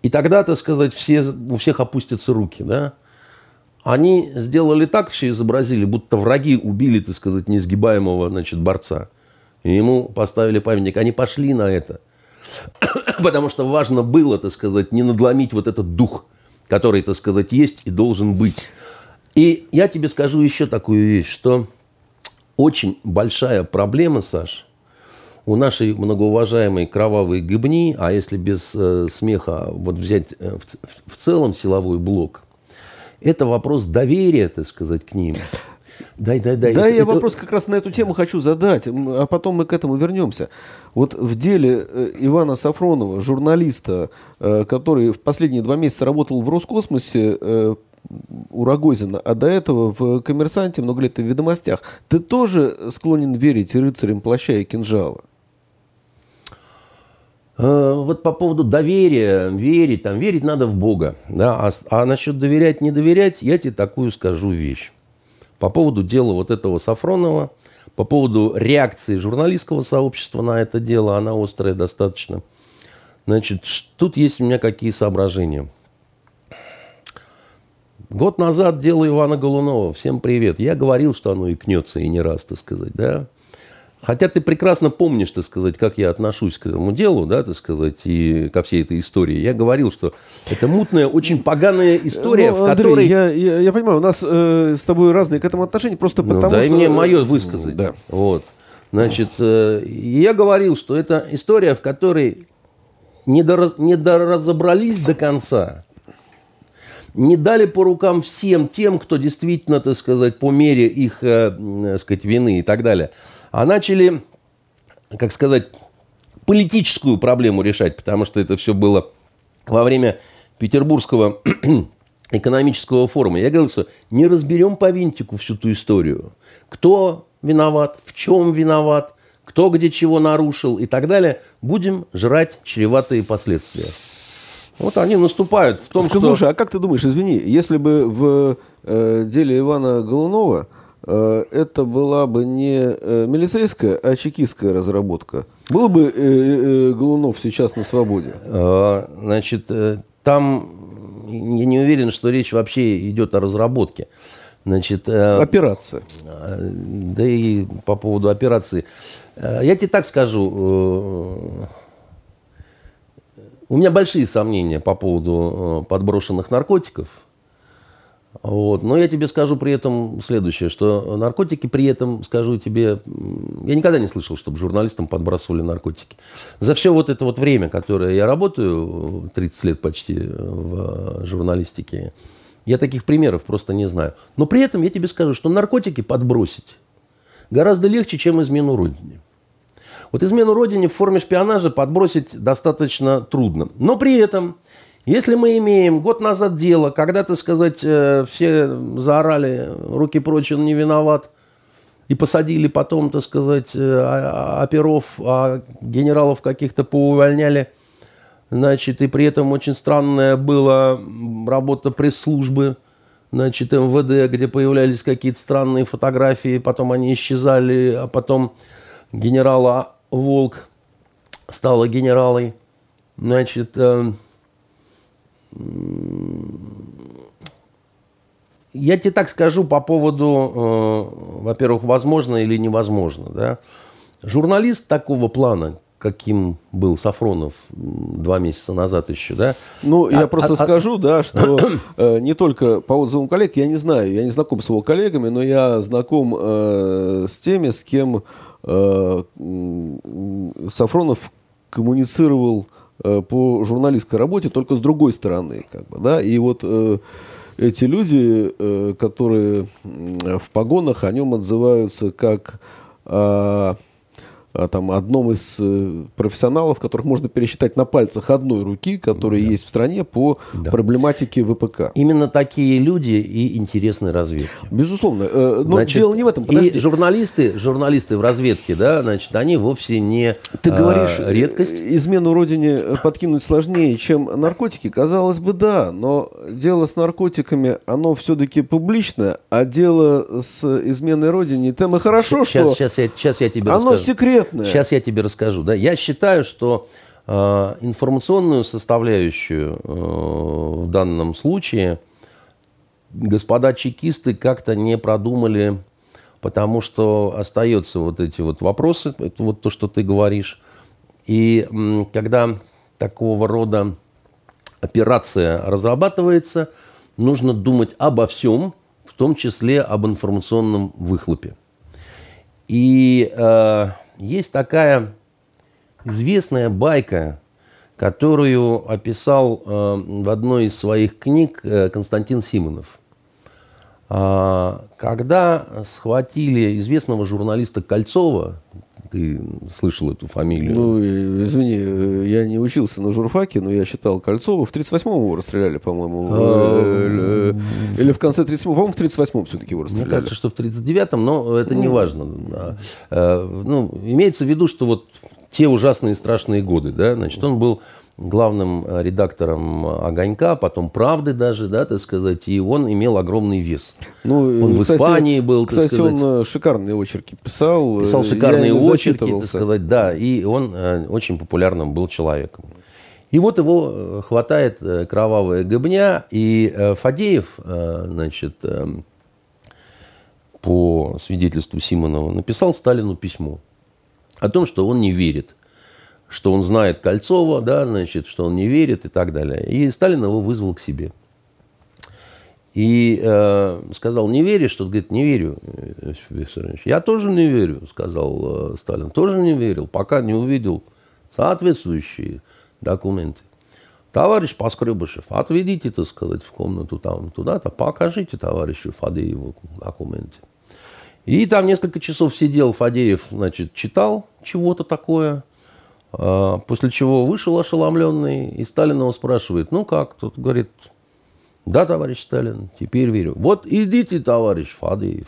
И тогда, так сказать, все, у всех опустятся руки, да. Они сделали так, все изобразили, будто враги убили, так сказать, несгибаемого, значит, борца. И ему поставили памятник. Они пошли на это. Потому что важно было, так сказать, не надломить вот этот дух, который, так сказать, есть и должен быть. И я тебе скажу еще такую вещь, что очень большая проблема, Саш, у нашей многоуважаемой кровавой гыбни, а если без э, смеха вот взять э, в, в целом силовой блок, это вопрос доверия, так сказать, к ним. Дай, дай, дай. Да, это, я это... вопрос как раз на эту тему хочу задать, а потом мы к этому вернемся. Вот в деле э, Ивана Сафронова, журналиста, э, который в последние два месяца работал в Роскосмосе, у Рогозина, а до этого в «Коммерсанте» много лет в «Ведомостях». Ты тоже склонен верить рыцарям плаща и кинжала? Э, вот по поводу доверия, верить, там, верить надо в Бога. Да? А, а насчет доверять, не доверять, я тебе такую скажу вещь. По поводу дела вот этого Сафронова, по поводу реакции журналистского сообщества на это дело, она острая достаточно. Значит, тут есть у меня какие соображения. Год назад дело Ивана Голунова. Всем привет. Я говорил, что оно икнется, и не раз, так сказать, да. Хотя ты прекрасно помнишь, так сказать, как я отношусь к этому делу, да, так сказать, и ко всей этой истории. Я говорил, что это мутная, очень поганая история, ну, в которой... я, я, я понимаю, у нас э, с тобой разные к этому отношения, просто ну, потому дай что... мне мое высказать. Да. Вот. Значит, э, я говорил, что это история, в которой не, дораз, не доразобрались до конца, не дали по рукам всем тем, кто действительно, так сказать, по мере их, э, так сказать, вины и так далее – а начали, как сказать, политическую проблему решать, потому что это все было во время Петербургского экономического форума. Я говорил, что не разберем по винтику всю ту историю. Кто виноват, в чем виноват, кто где чего нарушил и так далее. Будем жрать чреватые последствия. Вот они наступают в том, Скажи, что... Слушай, а как ты думаешь, извини, если бы в э, деле Ивана Голунова это была бы не э, милицейская, а чекистская разработка, был бы э, э, Голунов сейчас на свободе? Э, Значит, э, там я не уверен, что речь вообще идет о разработке. Значит, э, Операция. э, да и по поводу операции. Э, Я тебе так скажу. э, У меня большие сомнения по поводу э, подброшенных наркотиков. Вот. Но я тебе скажу при этом следующее, что наркотики при этом, скажу тебе, я никогда не слышал, чтобы журналистам подбрасывали наркотики. За все вот это вот время, которое я работаю, 30 лет почти в журналистике, я таких примеров просто не знаю. Но при этом я тебе скажу, что наркотики подбросить гораздо легче, чем измену Родине. Вот измену Родине в форме шпионажа подбросить достаточно трудно. Но при этом, если мы имеем год назад дело, когда, так сказать, э, все заорали, руки прочь, он не виноват, и посадили потом, так сказать, э, а- а- оперов, а генералов каких-то поувольняли, значит, и при этом очень странная была работа пресс-службы, значит, МВД, где появлялись какие-то странные фотографии, потом они исчезали, а потом генерала Волк стала генералой. Значит, э, я тебе так скажу по поводу, э, во-первых, возможно или невозможно. Да? Журналист такого плана, каким был Сафронов два месяца назад еще, да? Ну, А- я просто а- а- скажу, да, что э, не только по отзывам коллег, я не знаю, я не знаком с его коллегами, но я знаком э, с теми, с кем э, Сафронов коммуницировал э, по журналистской работе, только с другой стороны, как бы, да, и вот э, эти люди, э, которые в погонах, о нем отзываются как там, одном из э, профессионалов, которых можно пересчитать на пальцах одной руки, которые есть в стране по проблематике ВПК. Именно такие люди и интересны разведке. Безусловно. э, Но Значит, дело не в этом. И журналисты, журналисты в разведке, да, значит, они вовсе не Ты а, говоришь, э, редкость. измену родине подкинуть сложнее, чем наркотики. Казалось бы, да, но дело с наркотиками, оно все-таки публичное, а дело с изменой родине, тем и хорошо, сейчас, что сейчас, я, сейчас я тебе оно расскажу. секретное. Сейчас я тебе расскажу. Да? Я считаю, что э, информационную составляющую э, в данном случае господа чекисты как-то не продумали, потому что остаются вот эти вот вопросы, это вот то, что ты говоришь. И м, когда такого рода операция разрабатывается, нужно думать обо всем, в том числе об информационном выхлопе. И э, есть такая известная байка, которую описал э, в одной из своих книг э, Константин Симонов. А, когда схватили известного журналиста Кольцова, ты слышал эту фамилию? Ну, извини, э, я не учился на журфаке, но я считал Кольцова. В 38-м его расстреляли, по-моему. Э, э, Или в конце 37-го, по-моему, в 38-м все-таки его Мне расстреляли. кажется, что в 39-м, но это не важно. Да. Э, Ну, имеется в виду, что вот те ужасные страшные годы, да, значит, он был главным э, редактором «Огонька», потом «Правды» даже, да, так сказать, и он имел огромный вес. Ну, Он э, в кстати, Испании был, так Кстати, сказать. он э, шикарные очерки писал. Писал э, шикарные очерки, так сказать, да, и он э, очень популярным был человеком. И вот его э, хватает э, кровавая гыбня, и э, Фадеев, э, значит, э, по свидетельству Симонова, написал Сталину письмо о том, что он не верит, что он знает Кольцова, да, значит, что он не верит и так далее. И Сталин его вызвал к себе. И э, сказал, не веришь? Тот говорит, не верю, Иосиф Виссарионович. Я тоже не верю, сказал э, Сталин. Тоже не верил, пока не увидел соответствующие документы. Товарищ Поскребышев, отведите, так сказать, в комнату там, туда-то, покажите товарищу Фадееву документы. И там несколько часов сидел Фадеев, значит, читал чего-то такое, после чего вышел ошеломленный, и Сталин его спрашивает, ну как? Тот говорит, да, товарищ Сталин, теперь верю. Вот идите, товарищ Фадеев.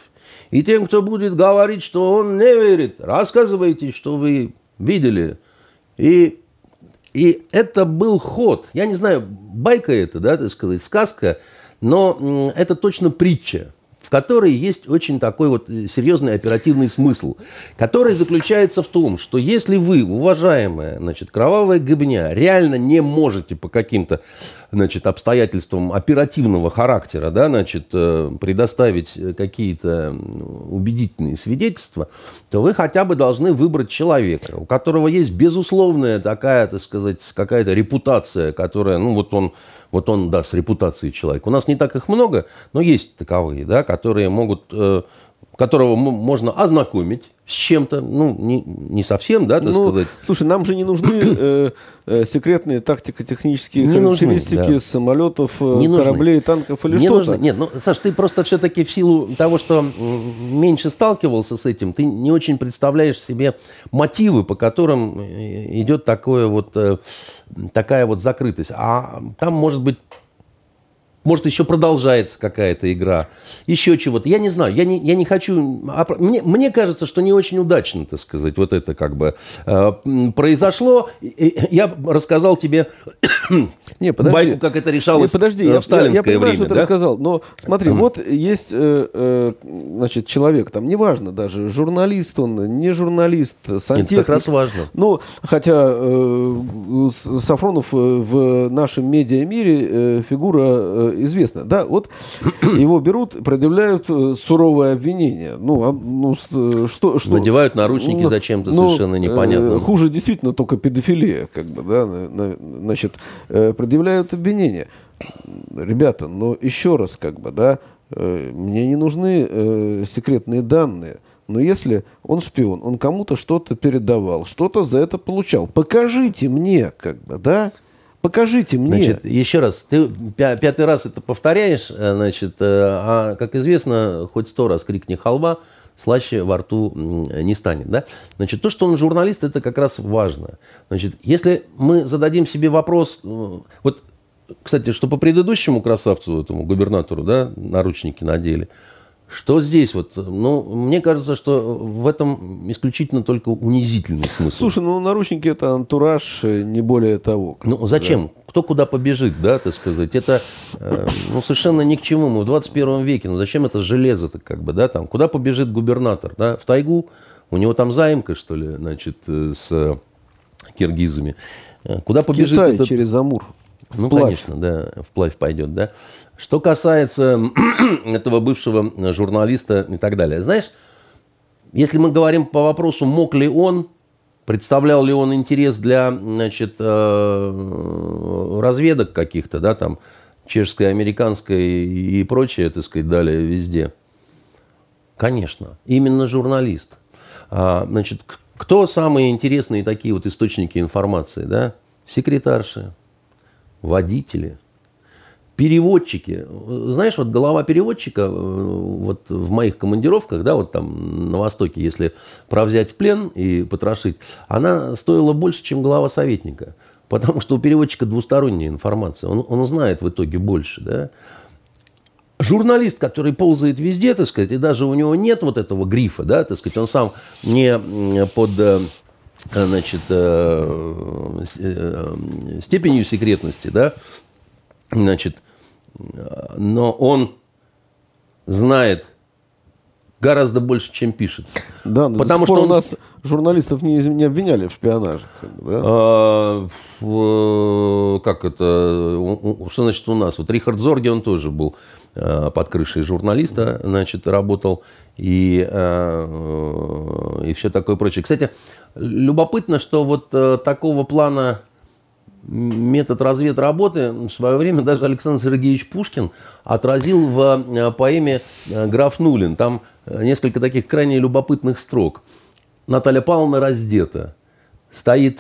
И тем, кто будет говорить, что он не верит, рассказывайте, что вы видели. И И это был ход. Я не знаю, байка это, да, так сказать, сказка, но это точно притча которой есть очень такой вот э, серьезный оперативный смысл, который заключается в том, что если вы, уважаемая, значит, кровавая гыбня, реально не можете по каким-то значит, обстоятельствам оперативного характера, да, значит, э, предоставить какие-то убедительные свидетельства, то вы хотя бы должны выбрать человека, у которого есть безусловная такая, так сказать, какая-то репутация, которая, ну, вот он вот он, да, с репутацией человека. У нас не так их много, но есть таковые, да, которые могут, э, которого можно ознакомить с чем-то, ну, не, не совсем, да, так ну, сказать. Слушай, нам же не нужны э, э, секретные тактико-технические не характеристики нужны, да. самолетов, э, не кораблей, нужны. танков или что-то. Нет, ну, Саш, ты просто все-таки в силу того, что меньше сталкивался с этим, ты не очень представляешь себе мотивы, по которым э, идет такое вот, такая вот закрытость. А там может быть может, еще продолжается какая-то игра. Еще чего-то. Я не знаю. Я не, я не хочу... Мне, мне кажется, что не очень удачно, так сказать, вот это как бы э, произошло. Я рассказал тебе не, подожди. байку, как это решалось не, подожди, в сталинское я, я понимаю, время. что ты да? рассказал. Но смотри, вот есть э, э, значит, человек, там, неважно даже, журналист он, не журналист, сантехник. Это как раз важно. Ну, хотя э, Сафронов э, в нашем медиамире э, фигура э, известно. Да, вот его берут, предъявляют э, суровое обвинение. Ну, а, ну э, что, что... Надевают наручники ну, зачем-то ну, совершенно непонятно. Э, хуже действительно только педофилия, как бы, да, значит, предъявляют обвинение. Ребята, но еще раз, как бы, да, мне не нужны секретные данные. Но если он шпион, он кому-то что-то передавал, что-то за это получал, покажите мне, как бы, да, Покажите мне. Значит, еще раз, ты пятый раз это повторяешь, э, значит, э, а, как известно, хоть сто раз крикни халва, слаще во рту не станет. Да? Значит, то, что он журналист, это как раз важно. Значит, если мы зададим себе вопрос, э, вот, кстати, что по предыдущему красавцу, этому губернатору, да, наручники надели, что здесь вот? Ну, мне кажется, что в этом исключительно только унизительный смысл. Слушай, ну наручники это антураж, э, не более того. Ну зачем? Да. Кто куда побежит, да, так сказать? Это э, ну, совершенно ни к чему. Мы в 21 веке. Ну зачем это железо-то как бы, да, там? Куда побежит губернатор, да? В тайгу? У него там заимка, что ли, значит, э, с киргизами. Куда в побежит Китай этот... через Амур. Ну, вплавь. конечно, да, вплавь пойдет, да. Что касается этого бывшего журналиста и так далее. Знаешь, если мы говорим по вопросу, мог ли он, представлял ли он интерес для значит, э, разведок каких-то, да, там, чешской, американской и прочее, так сказать, далее везде. Конечно, именно журналист. А, значит, кто самые интересные такие вот источники информации, да? Секретарши, водители, переводчики. Знаешь, вот голова переводчика, э, вот в моих командировках, да, вот там на Востоке, если провзять в плен и потрошить, она стоила больше, чем голова советника. Потому что у переводчика двусторонняя информация. Он, он знает в итоге больше, да. Журналист, который ползает везде, так сказать, и даже у него нет вот этого грифа, да, так сказать, он сам не под э, значит, э, степенью секретности, да, значит, но он знает гораздо больше, чем пишет. Да, но потому что он... у нас журналистов не, не обвиняли в шпионаже. Как, бы, да? а, в, как это? Что значит у нас? Вот Рихард Зорги, он тоже был под крышей журналиста, значит, работал и, а, и все такое прочее. Кстати, любопытно, что вот такого плана метод разведработы в свое время даже Александр Сергеевич Пушкин отразил в э, поэме э, «Граф Нулин». Там э, несколько таких крайне любопытных строк. Наталья Павловна раздета. Стоит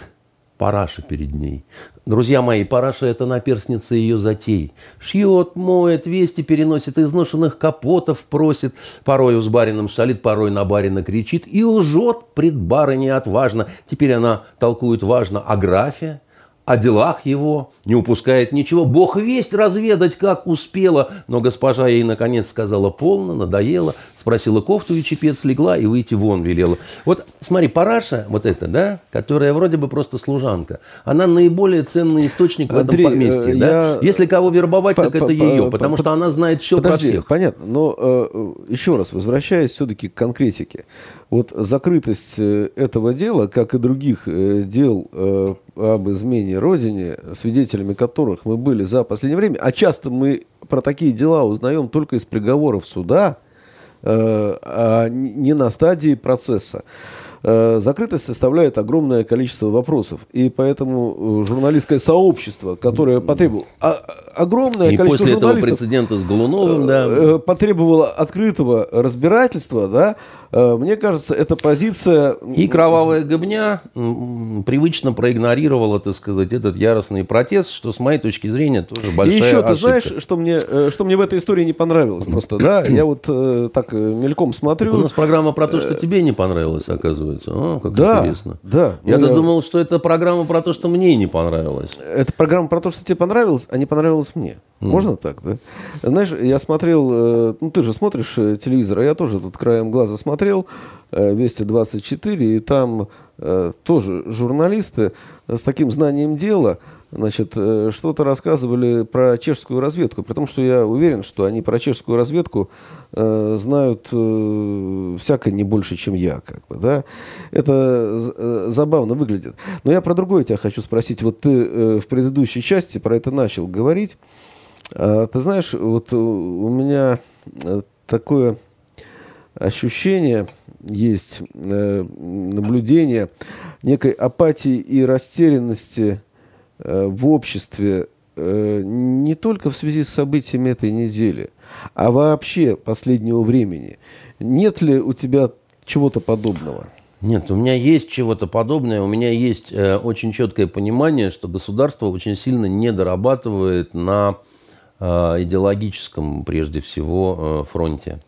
параша перед ней. Друзья мои, параша – это наперстница ее затей. Шьет, моет, вести переносит, изношенных капотов просит. Порою с барином шалит, порой на барина кричит. И лжет пред барыней отважно. Теперь она толкует важно о графе, о делах его, не упускает ничего. Бог весть разведать, как успела. Но госпожа ей, наконец, сказала полно, надоело. Спросила кофту и чепец, легла и выйти вон велела. Вот смотри, параша вот эта, да, которая вроде бы просто служанка, она наиболее ценный источник в Андрей, этом поместье. э, Да? я- Если кого вербовать, По- так это по- ее, по- потому по- что она знает все Подожди, про всех. понятно, но э, еще раз, возвращаясь все-таки к конкретике. Вот закрытость э, этого дела, как и других э, дел э, об измене Родине, свидетелями которых мы были за последнее время, а часто мы про такие дела узнаем только из приговоров суда, а не на стадии процесса. Закрытость составляет огромное количество вопросов. И поэтому журналистское сообщество, которое потребовало... а- огромное И количество после этого журналистов прецедента с Голуновым, да, потребовала открытого разбирательства, да, мне кажется, эта позиция... И кровавая гобня привычно проигнорировала, так сказать, этот яростный протест, что с моей точки зрения тоже И большая еще, ты ошибка. знаешь, что мне, э, что мне в этой истории не понравилось просто, да? Я вот э, так э, мельком У смотрю. нас программа про то, что тебе не понравилось, оказывается. О, как Э, Да, интересно. да. Я-то Ну, я- думал, что это программа про то, что мне не понравилось. Это программа про то, что тебе понравилось, а не понравилось мне. Можно так, да? Знаешь, я смотрел, э, ну ты же смотришь э, телевизор, а я тоже тут краем глаза смотрел э, Вести 24, и там э, тоже журналисты с таким знанием дела, значит, э, что-то рассказывали про чешскую разведку, потому что я уверен, что они про чешскую разведку э, знают э, всякое не больше, чем я, как бы, да. Это э, забавно выглядит. Но я про другое тебя хочу спросить. Вот ты э, в предыдущей части про это начал говорить. А, Ты знаешь, вот у меня э, такое ощущение есть, э, наблюдение некой апатии и растерянности э, в обществе э, не только в связи с событиями этой недели, а вообще последнего времени. Нет ли у тебя чего-то подобного? Нет, у меня есть чего-то подобное. У меня есть э, очень четкое понимание, что государство очень сильно не дорабатывает на э, идеологическом, прежде всего, э, фронте.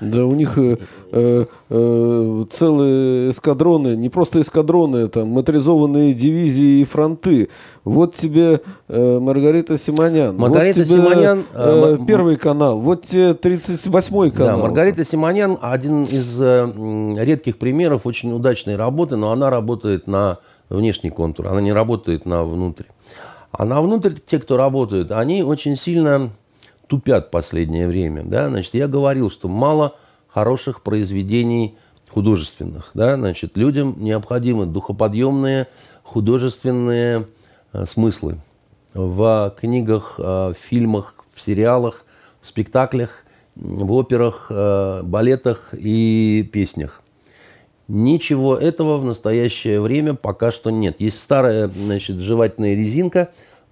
Да, у них э, э, э, целые эскадроны, не просто эскадроны, там моторизованные дивизии и фронты. Вот тебе э, Маргарита Симонян. Маргарита вот тебе, Симонян, э, э, первый канал. Вот тебе 38-й Да, канал. Маргарита Симонян один из э, редких примеров очень удачной работы, но она работает на внешний контур, она не работает на внутрь. А на внутрь те, кто работают, они очень сильно тупят в последнее время. Да? Значит, я говорил, что мало хороших произведений художественных. Да? Значит, людям необходимы духоподъемные художественные э, смыслы в книгах, э, в фильмах, в сериалах, в спектаклях, в операх, э, балетах и песнях. Ничего этого в настоящее время пока что нет. Есть старая значит, жевательная резинка,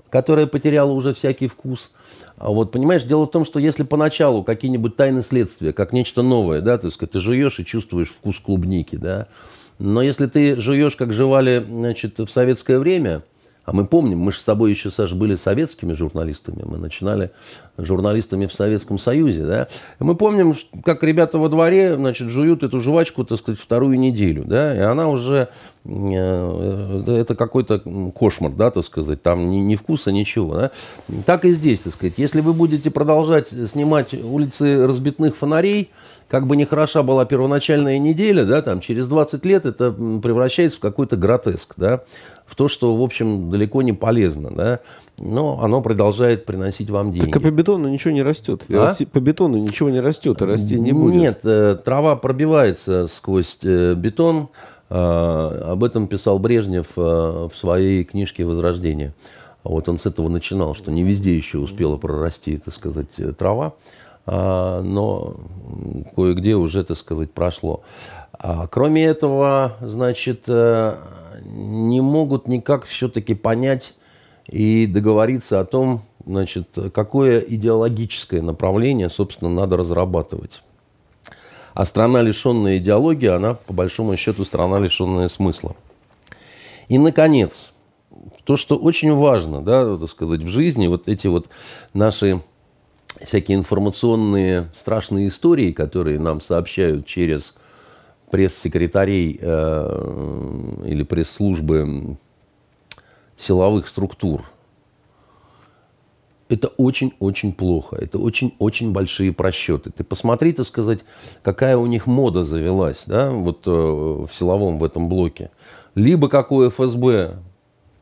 которая потеряла уже всякий вкус. А вот, понимаешь, дело в том, что если поначалу какие-нибудь тайны следствия, как нечто новое, да, так сказать, ты жуешь и чувствуешь вкус клубники, да, но если ты жуешь, как жевали, значит, в советское время, а мы помним, мы же с тобой еще, Саш, были советскими журналистами. Мы начинали журналистами в Советском Союзе. Да? Мы помним, как ребята во дворе значит, жуют эту жвачку, так сказать, вторую неделю. Да? И она уже... э, э, Это какой-то кошмар, да, так сказать. Там ни, ни вкуса, ничего. Да? Так и здесь, так сказать. Если вы будете продолжать снимать улицы разбитных фонарей, как бы не хороша была первоначальная неделя, да, там, через 20 лет это превращается в какой-то гротеск, да, в то, что, в общем, далеко не полезно, да, но оно продолжает приносить вам деньги. Так а по бетону ничего не растет. А? расти- по бетону ничего не растет, и расти не будет. Нет, э, трава пробивается сквозь э, бетон. Э, Об этом писал Брежнев э, в своей книжке «Возрождение». Вот он с этого начинал, что не везде еще успела прорасти, так сказать, трава, а, но кое-где уже, так сказать, прошло. А, Кроме этого, значит, не могут никак все-таки понять и договориться о том, значит, какое идеологическое направление, собственно, надо разрабатывать. А страна, лишенная идеологии, она, по большому счету, страна, лишенная смысла. И, наконец, то, что очень важно, да, так сказать, в жизни, вот эти вот наши всякие информационные страшные истории, которые нам сообщают через пресс-секретарей э, или пресс-службы силовых структур. Это очень-очень плохо. Это очень-очень большие просчеты. Ты посмотри, так сказать, какая у них мода завелась да, вот, э, в силовом в этом блоке. Либо какое ФСБ,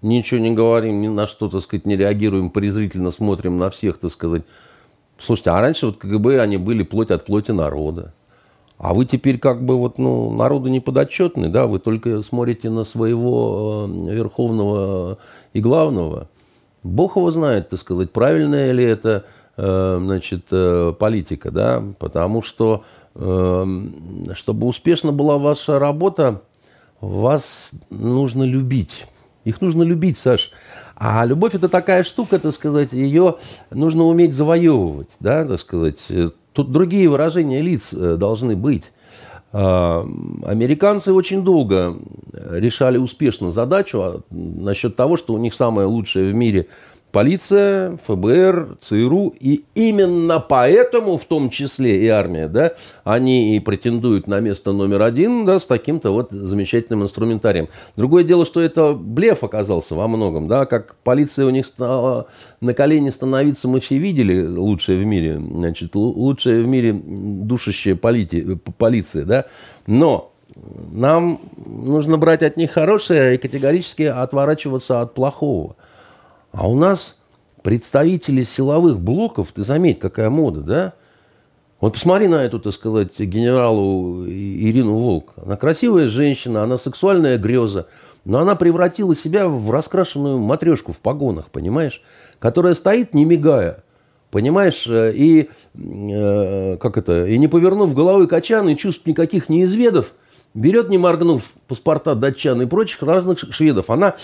ничего не говорим, ни на что, так сказать, не реагируем, презрительно смотрим на всех, так сказать. Слушайте, а раньше вот КГБ, они были плоть от плоти народа. А вы теперь как бы вот, ну, народу не подотчетны, да, вы только смотрите на своего э, верховного и главного. Бог его знает, так сказать, правильная ли это, э, значит, э, политика, да, потому что, чтобы успешно была ваша работа, вас нужно любить. Их нужно любить, Саш. А любовь это такая штука, так сказать, ее нужно уметь завоевывать, да, так сказать. Тут другие выражения лиц э, должны быть. А, американцы очень долго решали успешно задачу а, насчет того, что у них самое лучшее в мире полиция, ФБР, ЦРУ. И именно поэтому, в том числе и армия, да, они и претендуют на место номер один да, с таким-то вот замечательным инструментарием. Другое дело, что это блеф оказался во многом. Да, как полиция у них стала на колени становиться, мы все видели лучшее в мире. Значит, лучшее в мире душащая полити, полиция. Да? Но нам нужно брать от них хорошее и категорически отворачиваться от плохого. А у нас представители силовых блоков, ты заметь, какая мода, да? Вот посмотри на эту, так сказать, генералу Ирину Волк. Она красивая женщина, она сексуальная греза, но она превратила себя в раскрашенную матрешку в погонах, понимаешь? Которая стоит, не мигая, понимаешь? И, э, как это, и не повернув головы качан, и чувств никаких не изведов, берет, не моргнув, паспорта датчан и прочих разных шведов. Она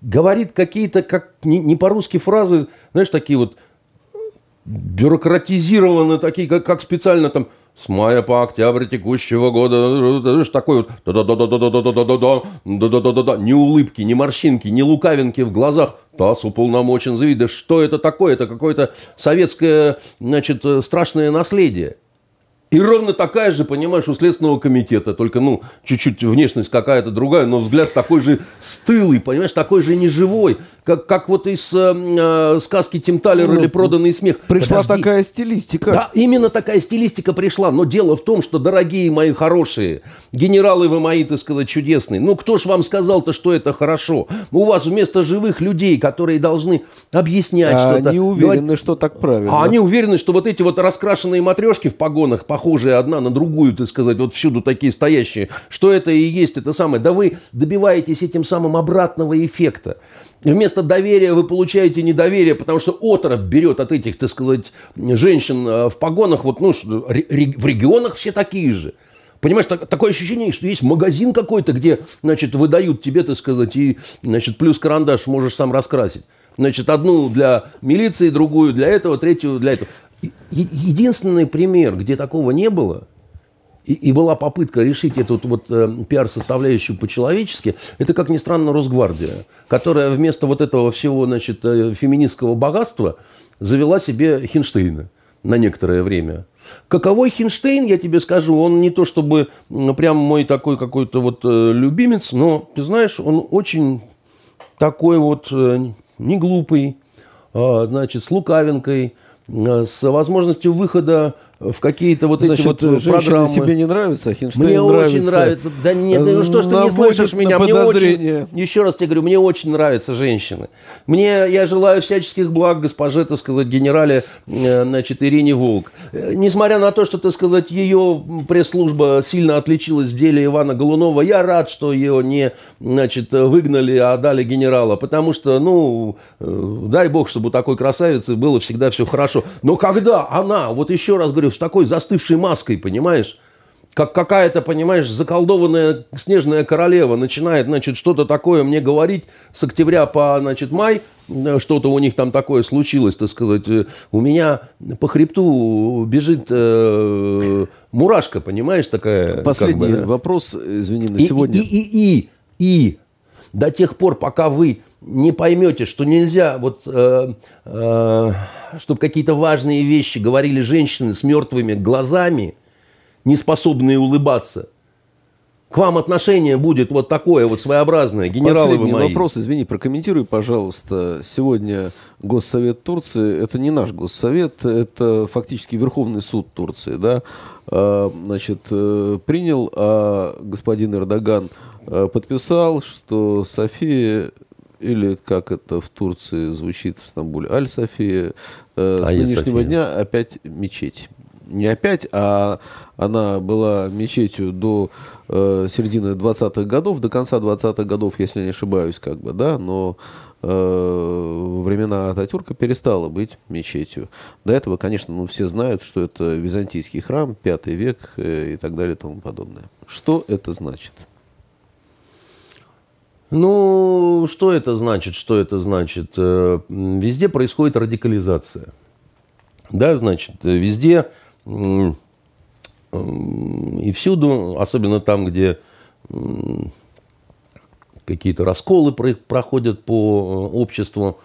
говорит какие-то, как не, не по-русски фразы, знаешь, такие вот бюрократизированные, такие, как, как специально там с мая по октябрь текущего года, знаешь, такой вот да-да-да-да-да-да-да-да-да-да-да-да-да, ни улыбки, ни морщинки, ни лукавинки в глазах. ТАСС уполномочен заявить, да что это такое? Это какое-то советское, значит, страшное наследие. И ровно такая же, понимаешь, у Следственного комитета, только, ну, чуть-чуть внешность какая-то другая, но взгляд такой же стылый, понимаешь, такой же неживой, как, как вот из э, э сказки Тим Талер ну, или «Проданный смех». Пришла Подожди. такая стилистика. Да, именно такая стилистика пришла, но дело в том, что, дорогие мои хорошие, генералы вы мои, так сказать, чудесные, ну, кто ж вам сказал-то, что это хорошо? У вас вместо живых людей, которые должны объяснять а что-то... они уверены, говорить, что так правильно. А они уверены, что вот эти вот раскрашенные матрешки в погонах, похожие одна на другую, так сказать, вот всюду такие стоящие, что это и есть это самое. Да вы добиваетесь этим самым обратного эффекта. Вместо доверия вы получаете недоверие, потому что отрыв берет от этих, так сказать, женщин э, в погонах, вот, ну, в регионах все такие же. Понимаешь, так, такое ощущение, что есть магазин какой-то, где, значит, выдают тебе, так сказать, и, значит, плюс карандаш можешь сам раскрасить. Значит, одну для милиции, другую для этого, третью для этого. Единственный пример, где такого не было, и, и была попытка решить эту вот э, пиар-составляющую по-человечески, это, как ни странно, Росгвардия, которая вместо вот этого всего, значит, э, феминистского богатства завела себе Хинштейна на некоторое время. Каковой Хинштейн, я тебе скажу, он не то чтобы прям мой такой какой-то вот э, любимец, но, ты знаешь, он очень такой вот э, не глупый, э, значит, с лукавинкой, с возможностью выхода в какие-то вот Значит, эти вот программы. тебе не нравится, Хинштейн Мне нравится. очень нравится. Да нет, ну что ж ты не слышишь меня? Мне очень, еще раз тебе говорю, мне очень нравятся женщины. Мне, я желаю всяческих благ госпоже, так сказать, генерале, э, значит, Ирине Волк. Э, несмотря на то, что, так сказать, ее пресс-служба сильно отличилась в деле Ивана Голунова, я рад, что ее не, значит, выгнали, а дали генерала, потому что, ну, дай бог, чтобы у такой красавицы было всегда все хорошо. Но когда она, вот еще раз говорю, говорю, с такой застывшей маской, понимаешь? Как какая-то, понимаешь, заколдованная снежная королева начинает, значит, что-то такое мне говорить с октября по, значит, май, э, что-то у них там такое случилось, так сказать, у меня по хребту бежит э, мурашка, понимаешь, такая. Последний как бы, вопрос, извини, на и, сегодня. И, и, и, и, и до тех пор, пока вы не поймете, что нельзя, вот, э, э, чтобы какие-то важные вещи говорили женщины с мертвыми глазами, не способные улыбаться, к вам отношение будет вот такое вот своеобразное, генералы Последний вы мои. вопрос, извини, прокомментируй, пожалуйста. Сегодня Госсовет Турции, это не наш Госсовет, это фактически Верховный суд Турции, да, а, значит, э, принял, а господин Эрдоган э, подписал, что София или как это в Турции звучит в Стамбуле, Аль-София, э, с Айя нынешнего София. дня опять мечеть. Не опять, а она была мечетью до э, середины 20-х годов, до конца 20-х годов, если не ошибаюсь, как бы, да, но э, во времена Ататюрка перестала быть мечетью. До этого, конечно, ну, все знают, что это византийский храм, пятый век э, и так далее и тому подобное. Что это значит? Ну, что это значит? Что это значит? Э, Везде происходит радикализация. Да, значит, везде и всюду, особенно там, где какие-то расколы про- проходят по э, обществу,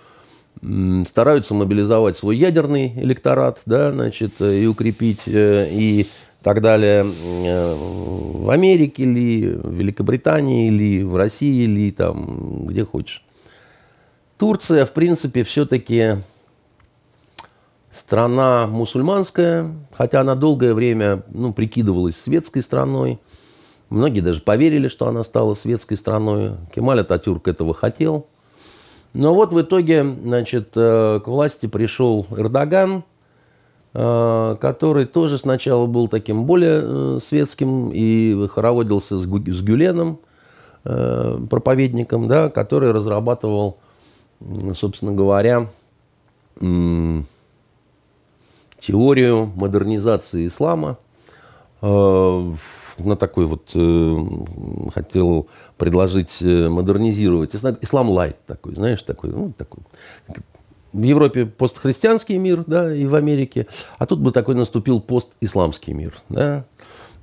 стараются мобилизовать свой ядерный электорат, да, значит, э, и укрепить, и так далее. Э, В Америке ли, в Великобритании ли, в России ли, там, где хочешь. Турция, в принципе, все-таки страна мусульманская, хотя она долгое время ну, прикидывалась светской страной. Многие даже поверили, что она стала светской страной. Кемаль Ататюрк этого хотел. Но вот в итоге значит, э, к власти пришел Эрдоган, который тоже сначала был таким более э, светским и хороводился с Гюленом, э, проповедником, да, который разрабатывал, собственно говоря, теорию модернизации ислама. Э, На такой вот э, хотел предложить э, модернизировать. Исла- Ислам лайт такой, знаешь, такой, ну, такой. В Европе постхристианский мир, да, и в Америке. А тут бы такой наступил постисламский мир, да.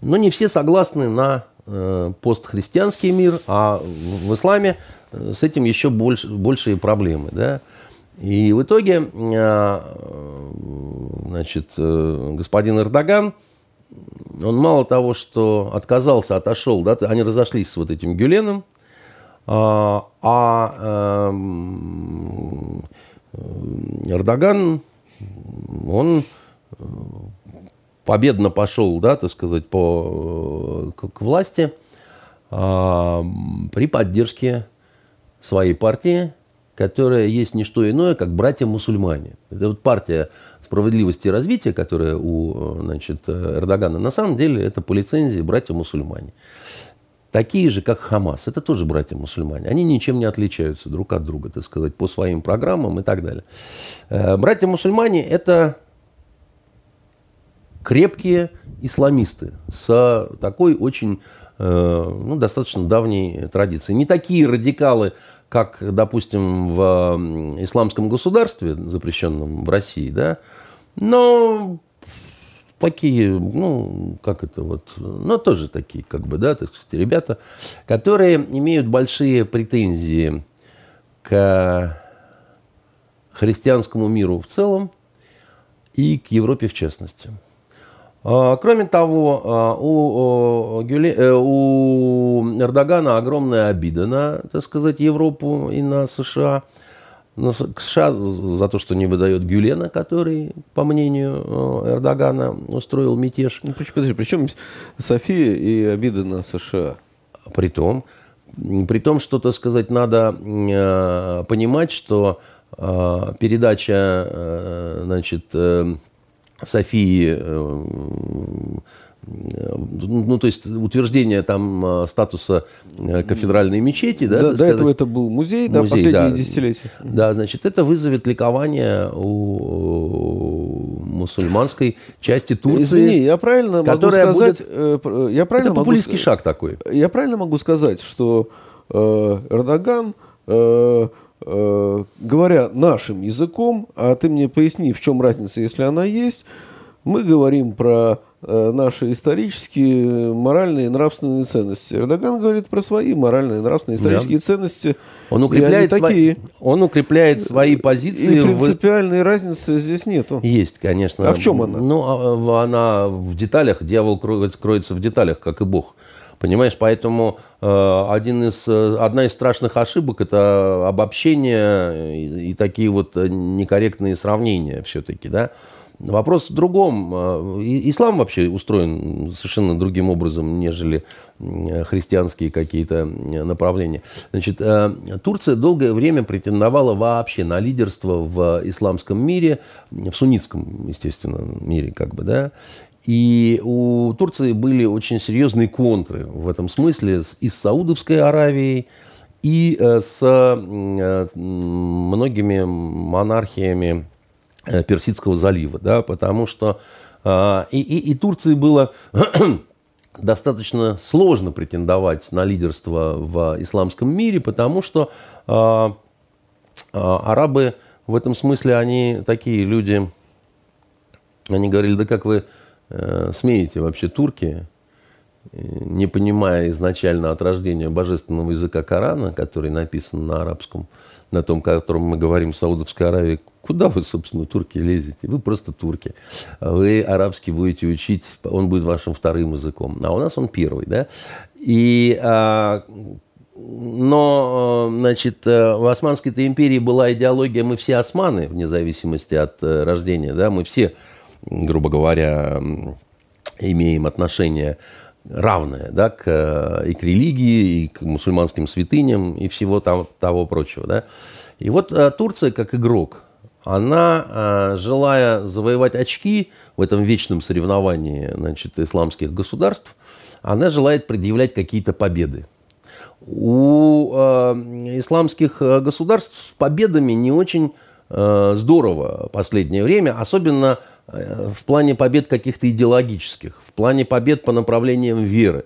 Но не все согласны на э, постхристианский мир, а в в исламе э, с этим еще больше, большие проблемы, да. И в итоге, э, значит, э, господин Эрдоган, он мало того, что отказался, отошел, да, они разошлись с вот этим Гюленом, а, а, Эрдоган, он э, победно пошел, да, так сказать, по, э, к, власти а, при поддержке своей партии, которая есть не что иное, как братья-мусульмане. Это вот партия справедливости и развития, которая у э, значит, э, Эрдогана, на самом деле это по лицензии братья-мусульмане. Такие же, как Хамас. Это тоже братья-мусульмане. Они ничем не отличаются друг от друга, так сказать, по своим программам и так далее. Э, Братья-мусульмане – это крепкие исламисты с такой очень, э, ну, достаточно давней традицией. Не такие радикалы, как, допустим, в исламском государстве, запрещенном в России, да, но такие, ну, как это вот, ну, тоже такие, как бы, да, так сказать, ребята, которые имеют большие претензии к христианскому миру в целом и к Европе в частности. А, Кроме того, а, у, Гюле- э, у Эрдогана огромная обида на, так сказать, Европу и на США. США за то, что не выдает Гюлена, который, по мнению э, Эрдогана, устроил мятеж. Ну, подожди, причем София и обиды на США? При том, при том, что, так сказать, надо э, понимать, что э, передача, э, значит, э, Софии, э, ну, то есть утверждение там э, статуса э, кафедральной мечети, да, До, так до сказать, этого это был музей, да, Музей, последние да. десятилетия. Да, значит, это вызовет ликование у мусульманской части Турции. Извини, я правильно могу сказать, будет- э, я правильно Это могу популистский с- шаг такой. Я правильно могу сказать, что э, Эрдоган, э, э, говоря нашим языком, а ты мне поясни, в чем разница, если она есть, мы говорим про наши исторические, моральные и нравственные ценности. Эрдоган говорит про свои моральные, нравственные, исторические ценности. Он И укрепляет, свои, такие. он укрепляет свои И позиции. в- принципиальной разницы здесь нету. Есть, конечно. А в чем она? Ну, а, в- она в деталях, дьявол кроется, в деталях, как и Бог. Понимаешь, поэтому э, один из, э, одна из страшных ошибок – это обобщение и, и такие вот некорректные сравнения все-таки, да. Вопрос в другом. Э, ислам вообще устроен совершенно другим образом, нежели христианские какие-то направления. Значит, Турция долгое время претендовала вообще на лидерство в исламском мире, в суннитском, естественно, мире, как бы, да. И у Турции были очень серьезные контры в этом смысле и с Саудовской Аравией, и э, с э, многими монархиями Персидского залива, да, потому что и, и, и Турции было достаточно сложно претендовать на лидерство в исламском мире, потому что арабы в этом смысле, они такие люди, они говорили, да как вы Э, смеете вообще турки, э, не понимая изначально от рождения божественного языка Корана, который написан на арабском, на том, котором мы говорим в Саудовской Аравии, куда вы, собственно, турки лезете? Вы просто турки. Вы арабский будете учить, он будет вашим вторым языком. А у нас он первый, да? И а, но, значит, э, в Османской империи была идеология «мы все османы», вне зависимости от рождения, да, мы все грубо говоря, имеем отношение равное да, к, и к религии, и к мусульманским святыням, и всего там, того прочего. Да. И вот э, Турция, как игрок, она, э, желая завоевать очки в этом вечном соревновании значит, исламских государств, она желает предъявлять какие-то победы. У э, исламских государств с победами не очень э, здорово последнее время, особенно Э, в плане побед каких-то идеологических, в плане побед по направлениям веры.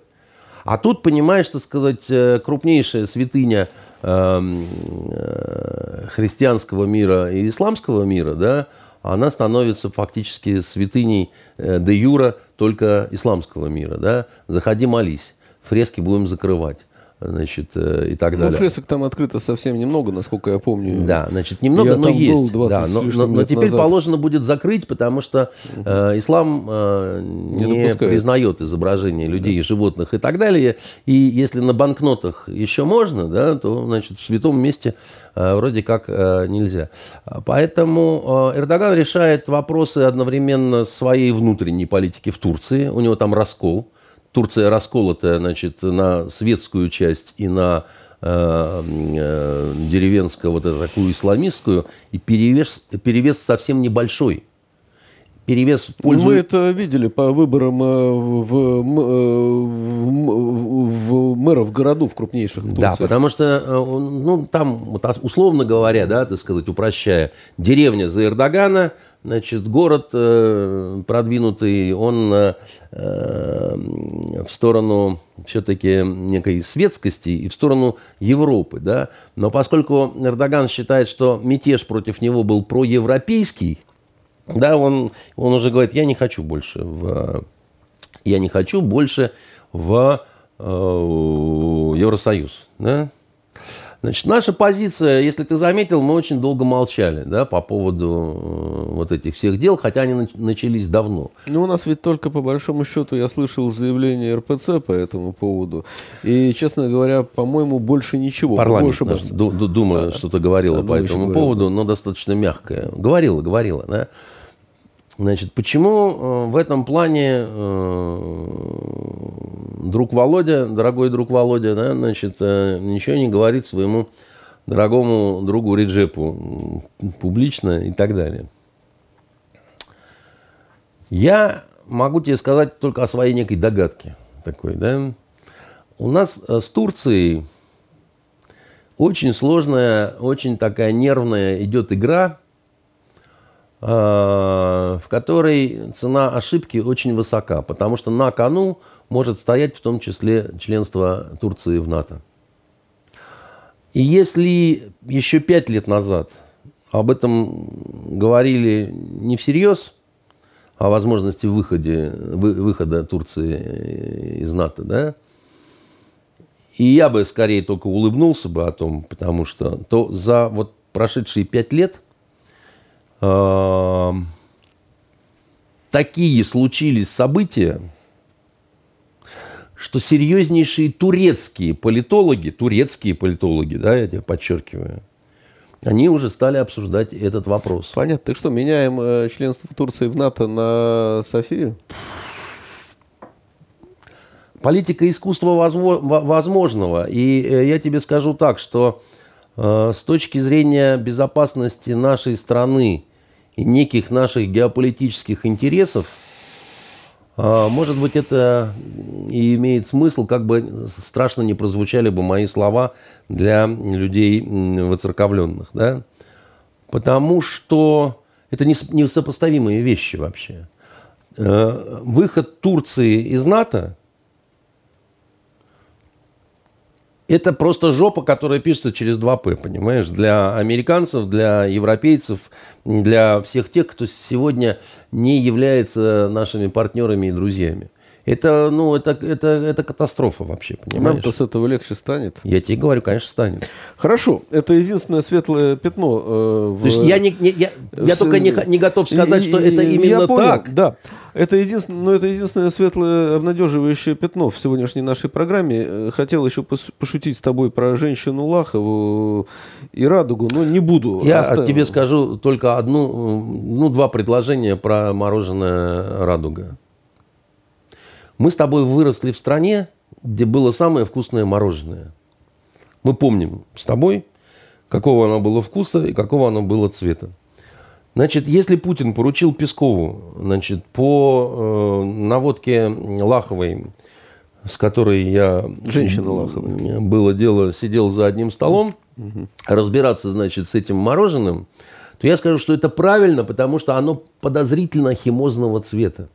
А тут, понимаешь, так сказать, э, крупнейшая святыня эм, э, христианского мира и исламского мира, да, она становится фактически святыней де юра только исламского мира. Да? Заходи, молись, фрески будем закрывать значит, э, и так ну, далее. Ну, фресок там открыто совсем немного, насколько я помню. Да, значит, немного, я но есть. да, но, но, но теперь назад. положено будет закрыть, потому что э, ислам э, не, не признает изображение людей, да. животных и так далее. И если на банкнотах еще можно, да, то, значит, в святом месте э, вроде как э, нельзя. Поэтому э, Эрдоган решает вопросы одновременно своей внутренней политики в Турции. У него там раскол. Турция расколотая значит, на светскую часть и на э, э, деревенскую, вот эту такую исламистскую, и перевес, перевес совсем небольшой перевес в пользу... Мы это видели по выборам э, в, в, в мэров городов крупнейших в Турции. Да, потому что, ну, там, условно говоря, да, так сказать, упрощая, деревня за Эрдогана, значит, город продвинутый, он в сторону все-таки некой светскости и в сторону Европы, да. Но поскольку Эрдоган считает, что мятеж против него был проевропейский, да, он, он уже говорит, я не хочу больше в, я не хочу больше в э, Евросоюз. Да? Значит, наша позиция, если ты заметил, мы очень долго молчали да, по поводу э, вот этих всех дел, хотя они начались давно. Ну, у нас ведь только по большому счету я слышал заявление РПЦ по этому поводу. И, честно говоря, по-моему, больше ничего. Парламент наш, думаю, да. что-то говорила да, по этому поводу, но достаточно мягкое. Говорила, говорила, да. Значит, почему э, в этом плане э, друг Володя, дорогой друг Володя, да, значит, э, ничего не говорит своему дорогому другу Реджепу публично и так далее. Я могу тебе сказать только о своей некой догадке такой, да. У нас с Турцией очень сложная, очень такая нервная идет игра – в которой цена ошибки очень высока, потому что на кону может стоять в том числе членство Турции в НАТО. И если еще пять лет назад об этом говорили не всерьез, о возможности выходе, выхода Турции из НАТО, да, и я бы скорее только улыбнулся бы о том, потому что то за вот прошедшие пять лет – такие случились события, что серьезнейшие турецкие политологи, турецкие политологи, да, я тебе подчеркиваю, они уже стали обсуждать этот вопрос. Понятно. Так что, меняем э, членство Турции в НАТО на Софию? Политика искусства возможного. И э, я тебе скажу так, что э, с точки зрения безопасности нашей страны и неких наших геополитических интересов, э, может быть, это и имеет смысл, как бы страшно не прозвучали бы мои слова для людей воцерковленных. Да? Потому что это несопоставимые вещи вообще. Выход Турции из НАТО – это просто жопа, которая пишется через 2П, понимаешь? Для американцев, для европейцев, для всех тех, кто сегодня не является нашими партнерами и друзьями. Это, ну, это, это, это катастрофа вообще, понимаешь? Нам-то с этого легче станет. Я тебе говорю, конечно, станет. Хорошо, это единственное светлое пятно. Э, в... То есть я, не, не, я, я только не, не готов сказать, и, что это именно я понял, так. Да, это единственное, но это единственное светлое обнадеживающее пятно в сегодняшней нашей программе. Э, хотел еще пошутить с тобой про женщину Лахову и Радугу, но не буду. Я Оставим. тебе скажу только одну, ну, два предложения про мороженое Радуга. Мы с тобой выросли в стране, где было самое вкусное мороженое. Мы помним с тобой, какого оно было вкуса и какого оно было цвета. Значит, если Путин поручил Пескову, значит, по э, наводке Лаховой, с которой я... Женщина Лаховой. Было дело, сидел за одним столом, угу. разбираться, значит, с этим мороженым, то я скажу, что это правильно, потому что оно подозрительно химозного цвета.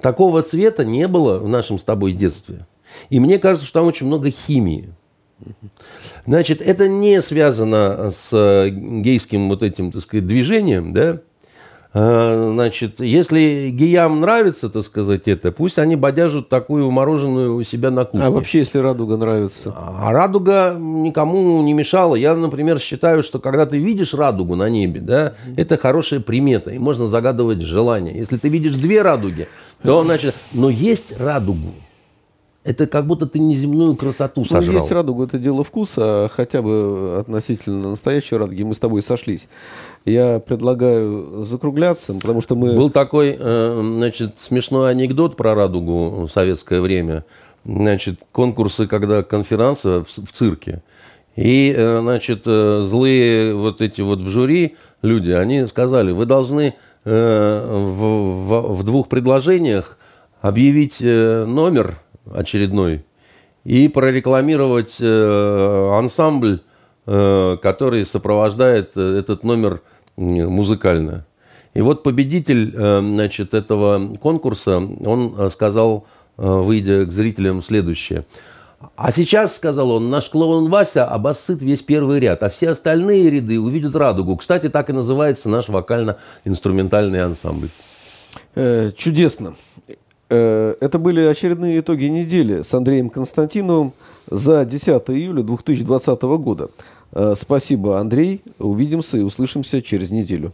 Такого цвета не было в нашем с тобой детстве. И мне кажется, что там очень много химии. Значит, это не связано с э, гейским вот этим, так сказать, движением, да, Значит, если геям нравится, так сказать, это, пусть они бодяжут такую мороженую у себя на кухне. А вообще, если радуга нравится? А радуга никому не мешала. Я, например, считаю, что когда ты видишь радугу на небе, да, это хорошая примета, и можно загадывать желание. Если ты видишь две радуги, то, значит, но есть радугу это как будто ты неземную красоту ну, сожрал. Ну, есть радуга, это дело вкуса, хотя бы относительно настоящей радуги мы с тобой сошлись. Я предлагаю закругляться, потому что мы... Был такой, э, значит, смешной анекдот про радугу в советское время. Значит, конкурсы, когда конференция в, цирке. И, э, значит, э, злые вот эти вот в жюри люди, они сказали, вы должны в, в, в двух предложениях объявить номер очередной и прорекламировать э, ансамбль, э, который сопровождает э, этот номер музыкально. И вот победитель значит, этого конкурса, он сказал, выйдя к зрителям, следующее. А сейчас, сказал он, наш клоун Вася обоссыт весь первый ряд, а все остальные ряды увидят радугу. Кстати, так и называется наш вокально-инструментальный ансамбль. чудесно. Э, это были очередные итоги недели с Андреем Константиновым за 10 июля 2020 года. Э, спасибо, Андрей. Увидимся и услышимся через неделю.